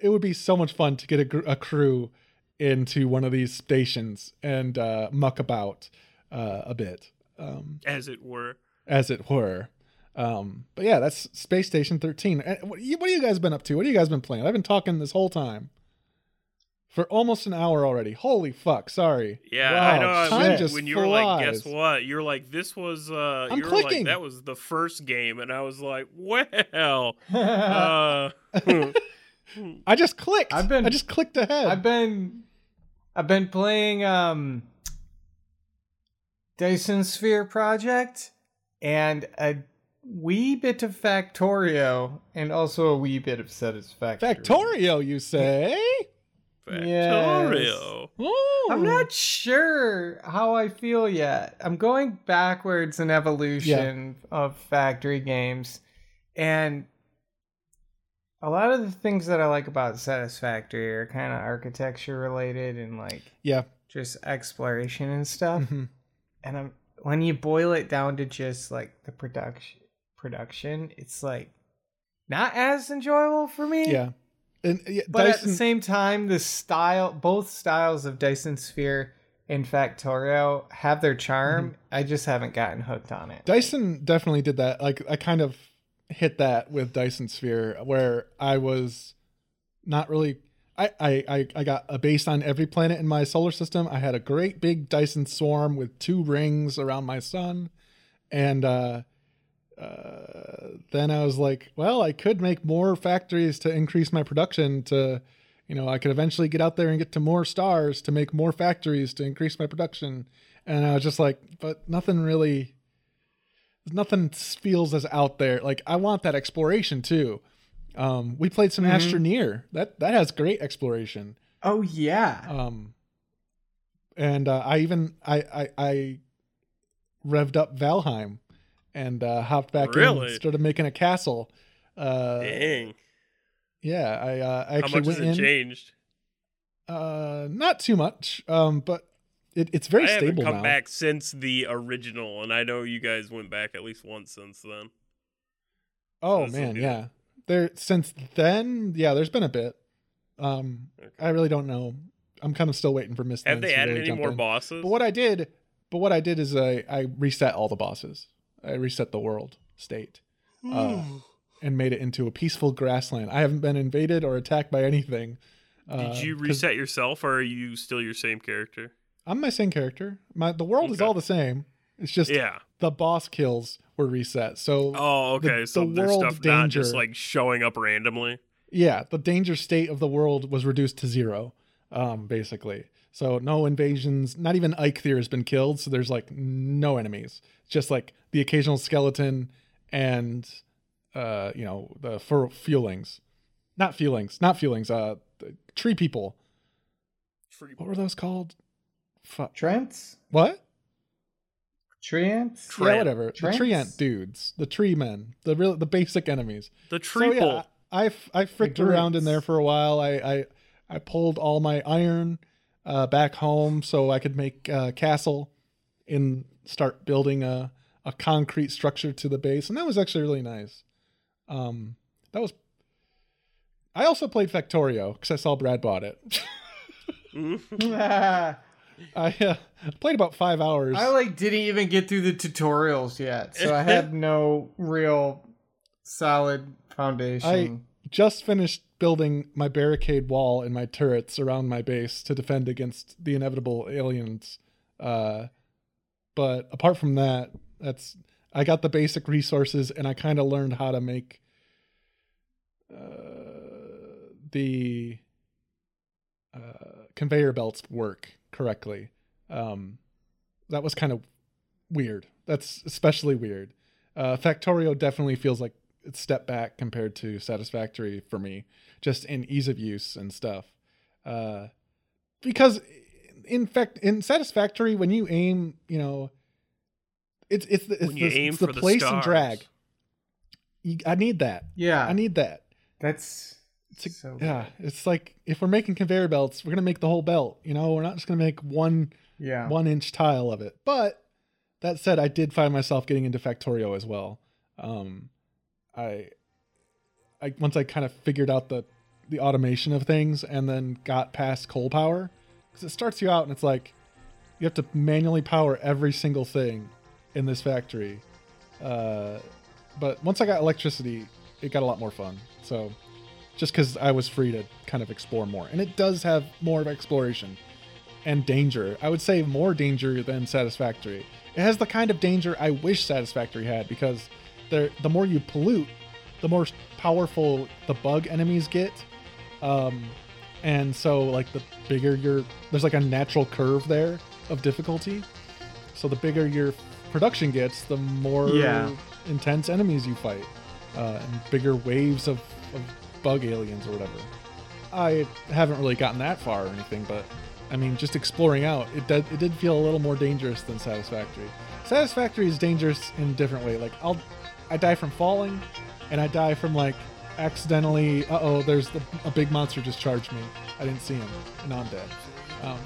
it would be so much fun to get a, gr- a crew into one of these stations and uh, muck about uh, a bit, um, as it were. as it were. Um, but yeah, that's Space Station 13. Uh, What, you- what have you guys been up to? What have you guys been playing? I've been talking this whole time for almost an hour already. Holy fuck! Sorry. Yeah, Wow, I know. I time when- just when you were like, guess what? You're like, this was. uh I'm You're clicking. like, that was the first game, and I was like, well, <laughs> uh, <laughs> <laughs> I just clicked. I've been- I just clicked ahead. I've been I've been playing um Dyson Sphere Project and a wee bit of Factorio and also a wee bit of Satisfactory. Factorio, you say? Factorio. Ooh. I'm not sure how I feel yet. I'm going backwards in evolution of factory games. And a lot of the things that I like about Satisfactory are kind of architecture related and like Yeah. just exploration and stuff. Mhm. And I'm when you boil it down to just like the production production, it's like not as enjoyable for me. Yeah. And yeah, But at the same time, the style, both styles of Dyson Sphere and Factorio have their charm. Mm-hmm. I just haven't gotten hooked on it. Dyson definitely did that. Like I kind of hit that with Dyson Sphere where I was not really I, I, I, I got a base on every planet in my solar system. I had a great big Dyson swarm with two rings around my sun. And uh, uh, then I was like, well, I could make more factories to increase my production to, you know, I could eventually get out there and get to more stars to make more factories to increase my production. And I was just like, but nothing really, nothing feels as out there. Like I want that exploration too. Um, we played some Mhm. Astroneer. That that has great exploration. Oh yeah, Um, and uh, I even I, I I revved up Valheim and uh, hopped back in Really? and started making a castle. Uh, Dang. yeah, I uh, I How actually much has went it in. changed? Uh, not too much. Um, but it, it's very I haven't stable come now. back since the original, and I know you guys went back at least once since then. Oh so man, yeah. There since then, yeah, there's been a bit. Um, Okay. I really don't know. I'm kind of still waiting for Miss. Have they added really any more in. bosses? But what I did, but what I did is I I reset all the bosses. I reset the world state uh, and made it into a peaceful grassland. I haven't been invaded or attacked by anything. Uh, Did you 'cause reset yourself, or are you still your same character? I'm my same character. My the world is all the same. It's just Yeah. the boss kills were reset. So Oh, okay. the so there's world stuff not just like showing up randomly. yeah, the danger state of the world was reduced to zero, um, basically. So no invasions, not even Eikthyr has been killed. So there's like no enemies, just like the occasional skeleton and, uh, you know, the fur feelings, not feelings, not feelings, uh, the tree people. What were those called? Fu- Trents, what? Treants. Tre- yeah, whatever. Trents? The tree ant dudes, the tree men, the real, the basic enemies. The tree. So yeah, I I fricked around in there for a while. I I, I pulled all my iron uh, back home so I could make a castle and start building a a concrete structure to the base, and that was actually really nice. Um, that was. I also played Factorio because I saw Brad bought it. I <laughs> I uh, played about five hours. I like didn't even get through the tutorials yet, so I had <laughs> no real solid foundation. Just finished building my barricade wall and my turrets around my base to defend against the inevitable aliens. Uh, but apart from that, that's I got the basic resources and I kind of learned how to make uh, the uh, conveyor belts work correctly. Um, that was kind of weird. That's especially weird. Uh, Factorio definitely feels like step back compared to Satisfactory for me, just in ease of use and stuff. Uh, because in fact, in Satisfactory, when you aim, you know, it's it's the it's when you the, aim it's the for the place stars. and drag. You, I need that. yeah, I need that. that's To, so yeah, it's like if we're making conveyor belts, we're gonna make the whole belt. You know, we're not just gonna make one yeah. one inch tile of it. But that said, I did find myself getting into Factorio as well. Um, I, I once I kind of figured out the the automation of things, and then got past coal power, because it starts you out and it's like you have to manually power every single thing in this factory. Uh, but once I got electricity, it got a lot more fun. So just because I was free to kind of explore more, and it does have more of exploration and danger. I would say more danger than Satisfactory. It has the kind of danger I wish Satisfactory had because the more you pollute, the more powerful the bug enemies get. Um, and so like the bigger your there's like a natural curve there of difficulty. So the bigger your production gets, the more Yeah. intense enemies you fight, uh, and bigger waves of, of bug aliens or whatever. I haven't really gotten that far or anything, but I mean, just exploring out, it did it did feel a little more dangerous than Satisfactory. Satisfactory is dangerous in a different way. Like I'll, I die from falling, and I die from like accidentally. Uh oh, there's the, a big monster just charged me. I didn't see him, and I'm dead. Um,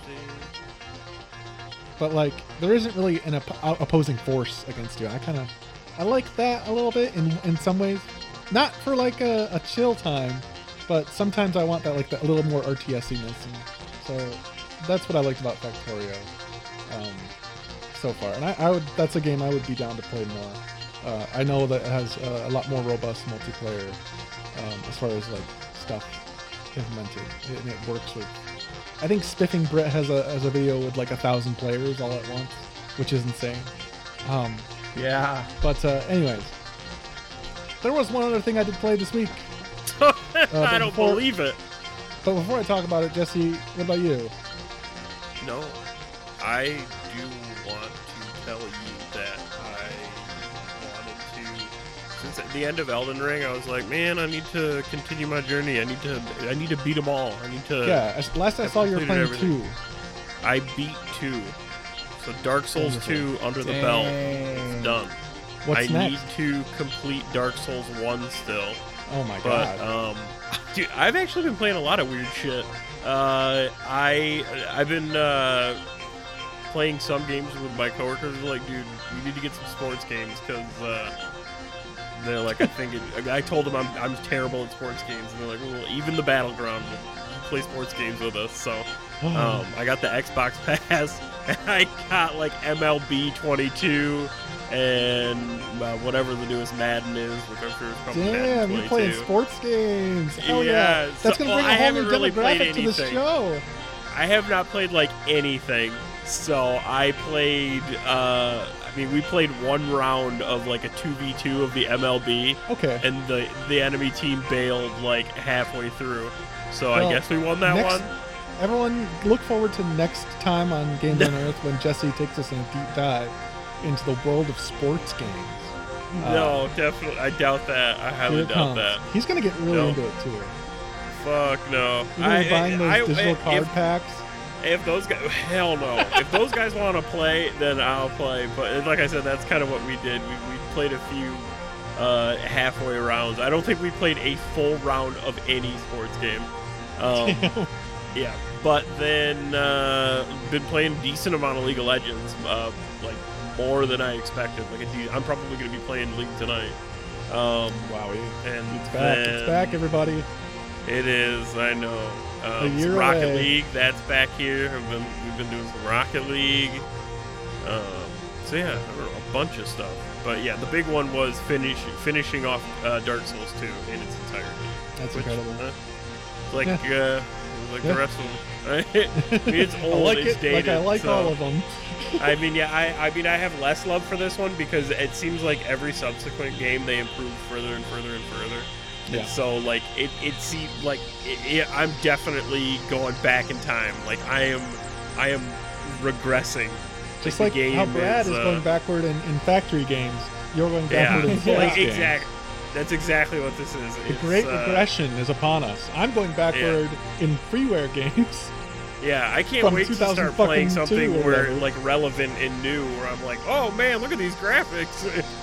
but like there isn't really an op- opposing force against you. I kind of I like that a little bit in in some ways, not for like a, a chill time, but sometimes I want that like that a little more RTSiness, so that's what I liked about Factorio um, so far. And I, I would that's a game I would be down to play more. Uh, I know that it has uh, a lot more robust multiplayer um, as far as like stuff implemented, and it works with I think Spiffing Brit has a has a video with like a thousand players all at once, which is insane. Um, Yeah. but uh, anyways, there was one other thing I did play this week. <laughs> I don't before- believe it. But before I talk about it, Jesse, what about you? No, I do at the end of Elden Ring, I was like, man, I need to continue my journey. I need to. I need to beat them all. I need to. yeah, last I saw you were playing completed two. I beat two. So Dark Souls Wonderful. 2 under the belt. It's done. What's I next? need to complete Dark Souls 1 still. Oh my But god! um, dude, I've actually been playing a lot of weird shit. Uh, I I've been uh, playing some games with my coworkers. Like, dude, you need to get some sports games because uh, they're like, I think it, I told them I'm I'm terrible at sports games, and they're like, well, even the battleground will play sports games with us. So <sighs> um, I got the Xbox <laughs> Pass, and I got like MLB 22 and uh, whatever the newest Madden is, which I'm sure is probably Damn, Madden you're playing sports games. Hell yeah! Yeah, That's so- gonna well, bring I a whole new really played demographic to the show. I have not played like anything. So I played. Uh, I mean, we played one round of like a two v two of the MLB, Okay. and the the enemy team bailed like halfway through. So Well, I guess we won that next- one. Everyone, look forward to next time on Games <laughs> on Earth when Jesse takes us in a deep dive into the world of sports games. Uh, no, definitely. I doubt that. I highly doubt comes. that. He's gonna get really No. into it too. Fuck no. You're be buying those I- digital if- card packs. If those guys, hell no. if those guys want to play, then I'll play. But like I said, that's kind of what we did. We, we played a few uh, halfway rounds. I don't think we played a full round of any sports game. Um, <laughs> yeah, but then uh, been playing decent amount of League of Legends, uh, like more than I expected. Like a de- I'm probably going to be playing League tonight. Um, Wowie. and It's back. It's back, everybody. It is. I know. Um, Rocket away. League. That's back here. I've been, we've been doing some Rocket League. Um, so yeah, I don't know, a bunch of stuff. But yeah, the big one was finish finishing off uh, Dark Souls 2 in its entirety. That's Which, incredible. uh, like Yeah. uh, like Yeah. the rest of them. <laughs> <laughs> I mean, it's old. like it's it. dated. like I like so- all of them. <laughs> I mean, yeah, I, I mean, I have less love for this one because it seems like every subsequent game they improve further and further and further. Yeah. So, like, it, it seems like it, it, I'm definitely going back in time. Like, I am, I am regressing. Just the like how Brad is, uh, going backward in, in factory games. You're going Yeah, backward in <laughs> sports like games. exactly. That's exactly what this is. The It's, great uh, regression is upon us. I'm going backward in freeware games. Yeah, I can't wait to start playing something where like relevant and new. Where I'm like, oh man, look at these graphics. <laughs>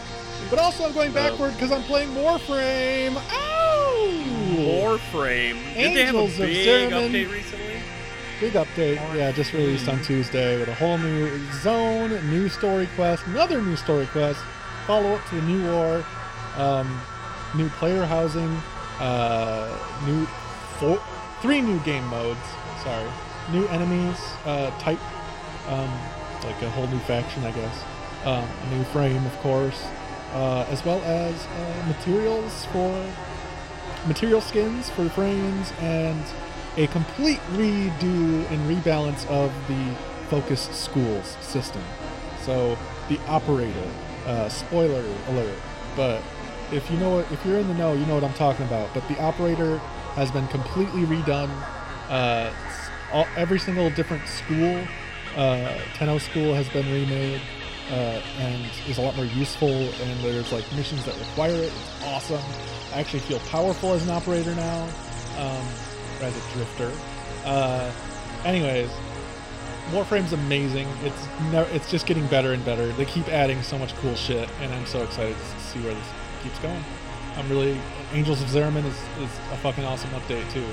But also, I'm going backward because I'm playing Warframe. Ow! Warframe. Did they have a big update recently? Big update. Yeah, just released on Tuesday with a whole new zone, new story quest, another new story quest, follow up to the new war, um, new player housing, uh, new four, three new game modes. Sorry, new enemies uh, type, um, like a whole new faction, I guess. Um, a new frame, of course, as well as uh, materials for material skins for frames and a complete redo and rebalance of the focused schools system. So the operator, uh, spoiler alert, but if you know what, if you're in the know, you know what I'm talking about. But the operator has been completely redone. Uh, all, every single different school, uh, Tenno school has been remade. Uh, and is a lot more useful, and there's like missions that require it. It's awesome. I actually feel powerful as an operator now. Um, as a drifter. Uh, anyways, Warframe's amazing. It's it's just getting better and better. They keep adding so much cool shit, and I'm so excited to see where this keeps going. I'm really Angels of Zariman is, is a fucking awesome update too.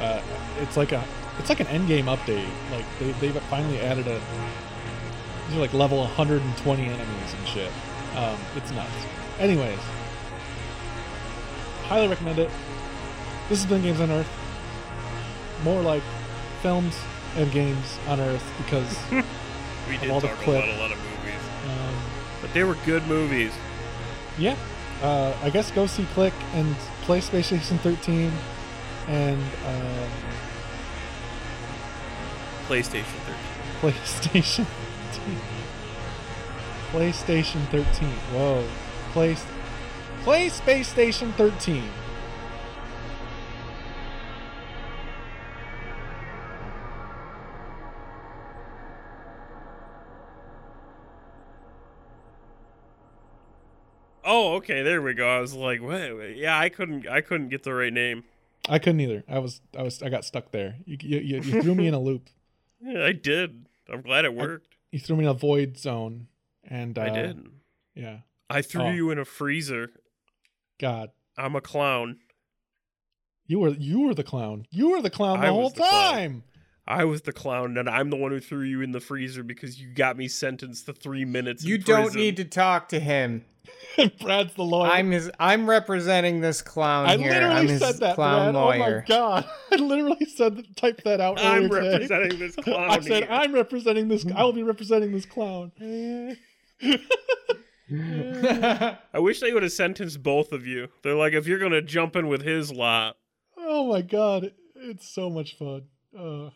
Uh, it's like a it's like an endgame update. Like they they've finally added a these are like level 120 enemies and shit. Um, it's nuts. Anyways, highly recommend it. This has been Games on Earth. More like films and games on Earth because <laughs> We did all the talk clip. about a lot of movies, um, but they were good movies. yeah, uh, I guess go see Click and play Space Station 13 and uh, PlayStation 13. <laughs> PlayStation 13. PlayStation 13. Whoa. Play, play Space Station 13. Oh, okay, there we go. I was like, wait, wait, yeah, I couldn't, I couldn't get the right name. I couldn't either. I was, I was, I got stuck there. You, you, you, you threw me in a loop. <laughs> Yeah, I did. I'm glad it worked. You threw me in a void zone, and uh, I did. Yeah. I threw Oh. you in a freezer. God, I'm a clown. you were, you were the clown. You were the clown the I whole was the clown. time. I was the clown, and I'm the one who threw you in the freezer because you got me sentenced to three minutes. You in don't prison. need to talk to him. <laughs> Brad's the lawyer. I'm his. I'm representing this clown I here. literally I'm his said that, clown Brad. lawyer. Oh my god! <laughs> I literally said that, typed that out. I'm earlier today. representing this <laughs> clown. I said here. I'm representing this. I will be representing this clown. I wish they would have sentenced both of you. They're like, if you're gonna jump in with his lot, Oh my god! It's so much fun. Uh,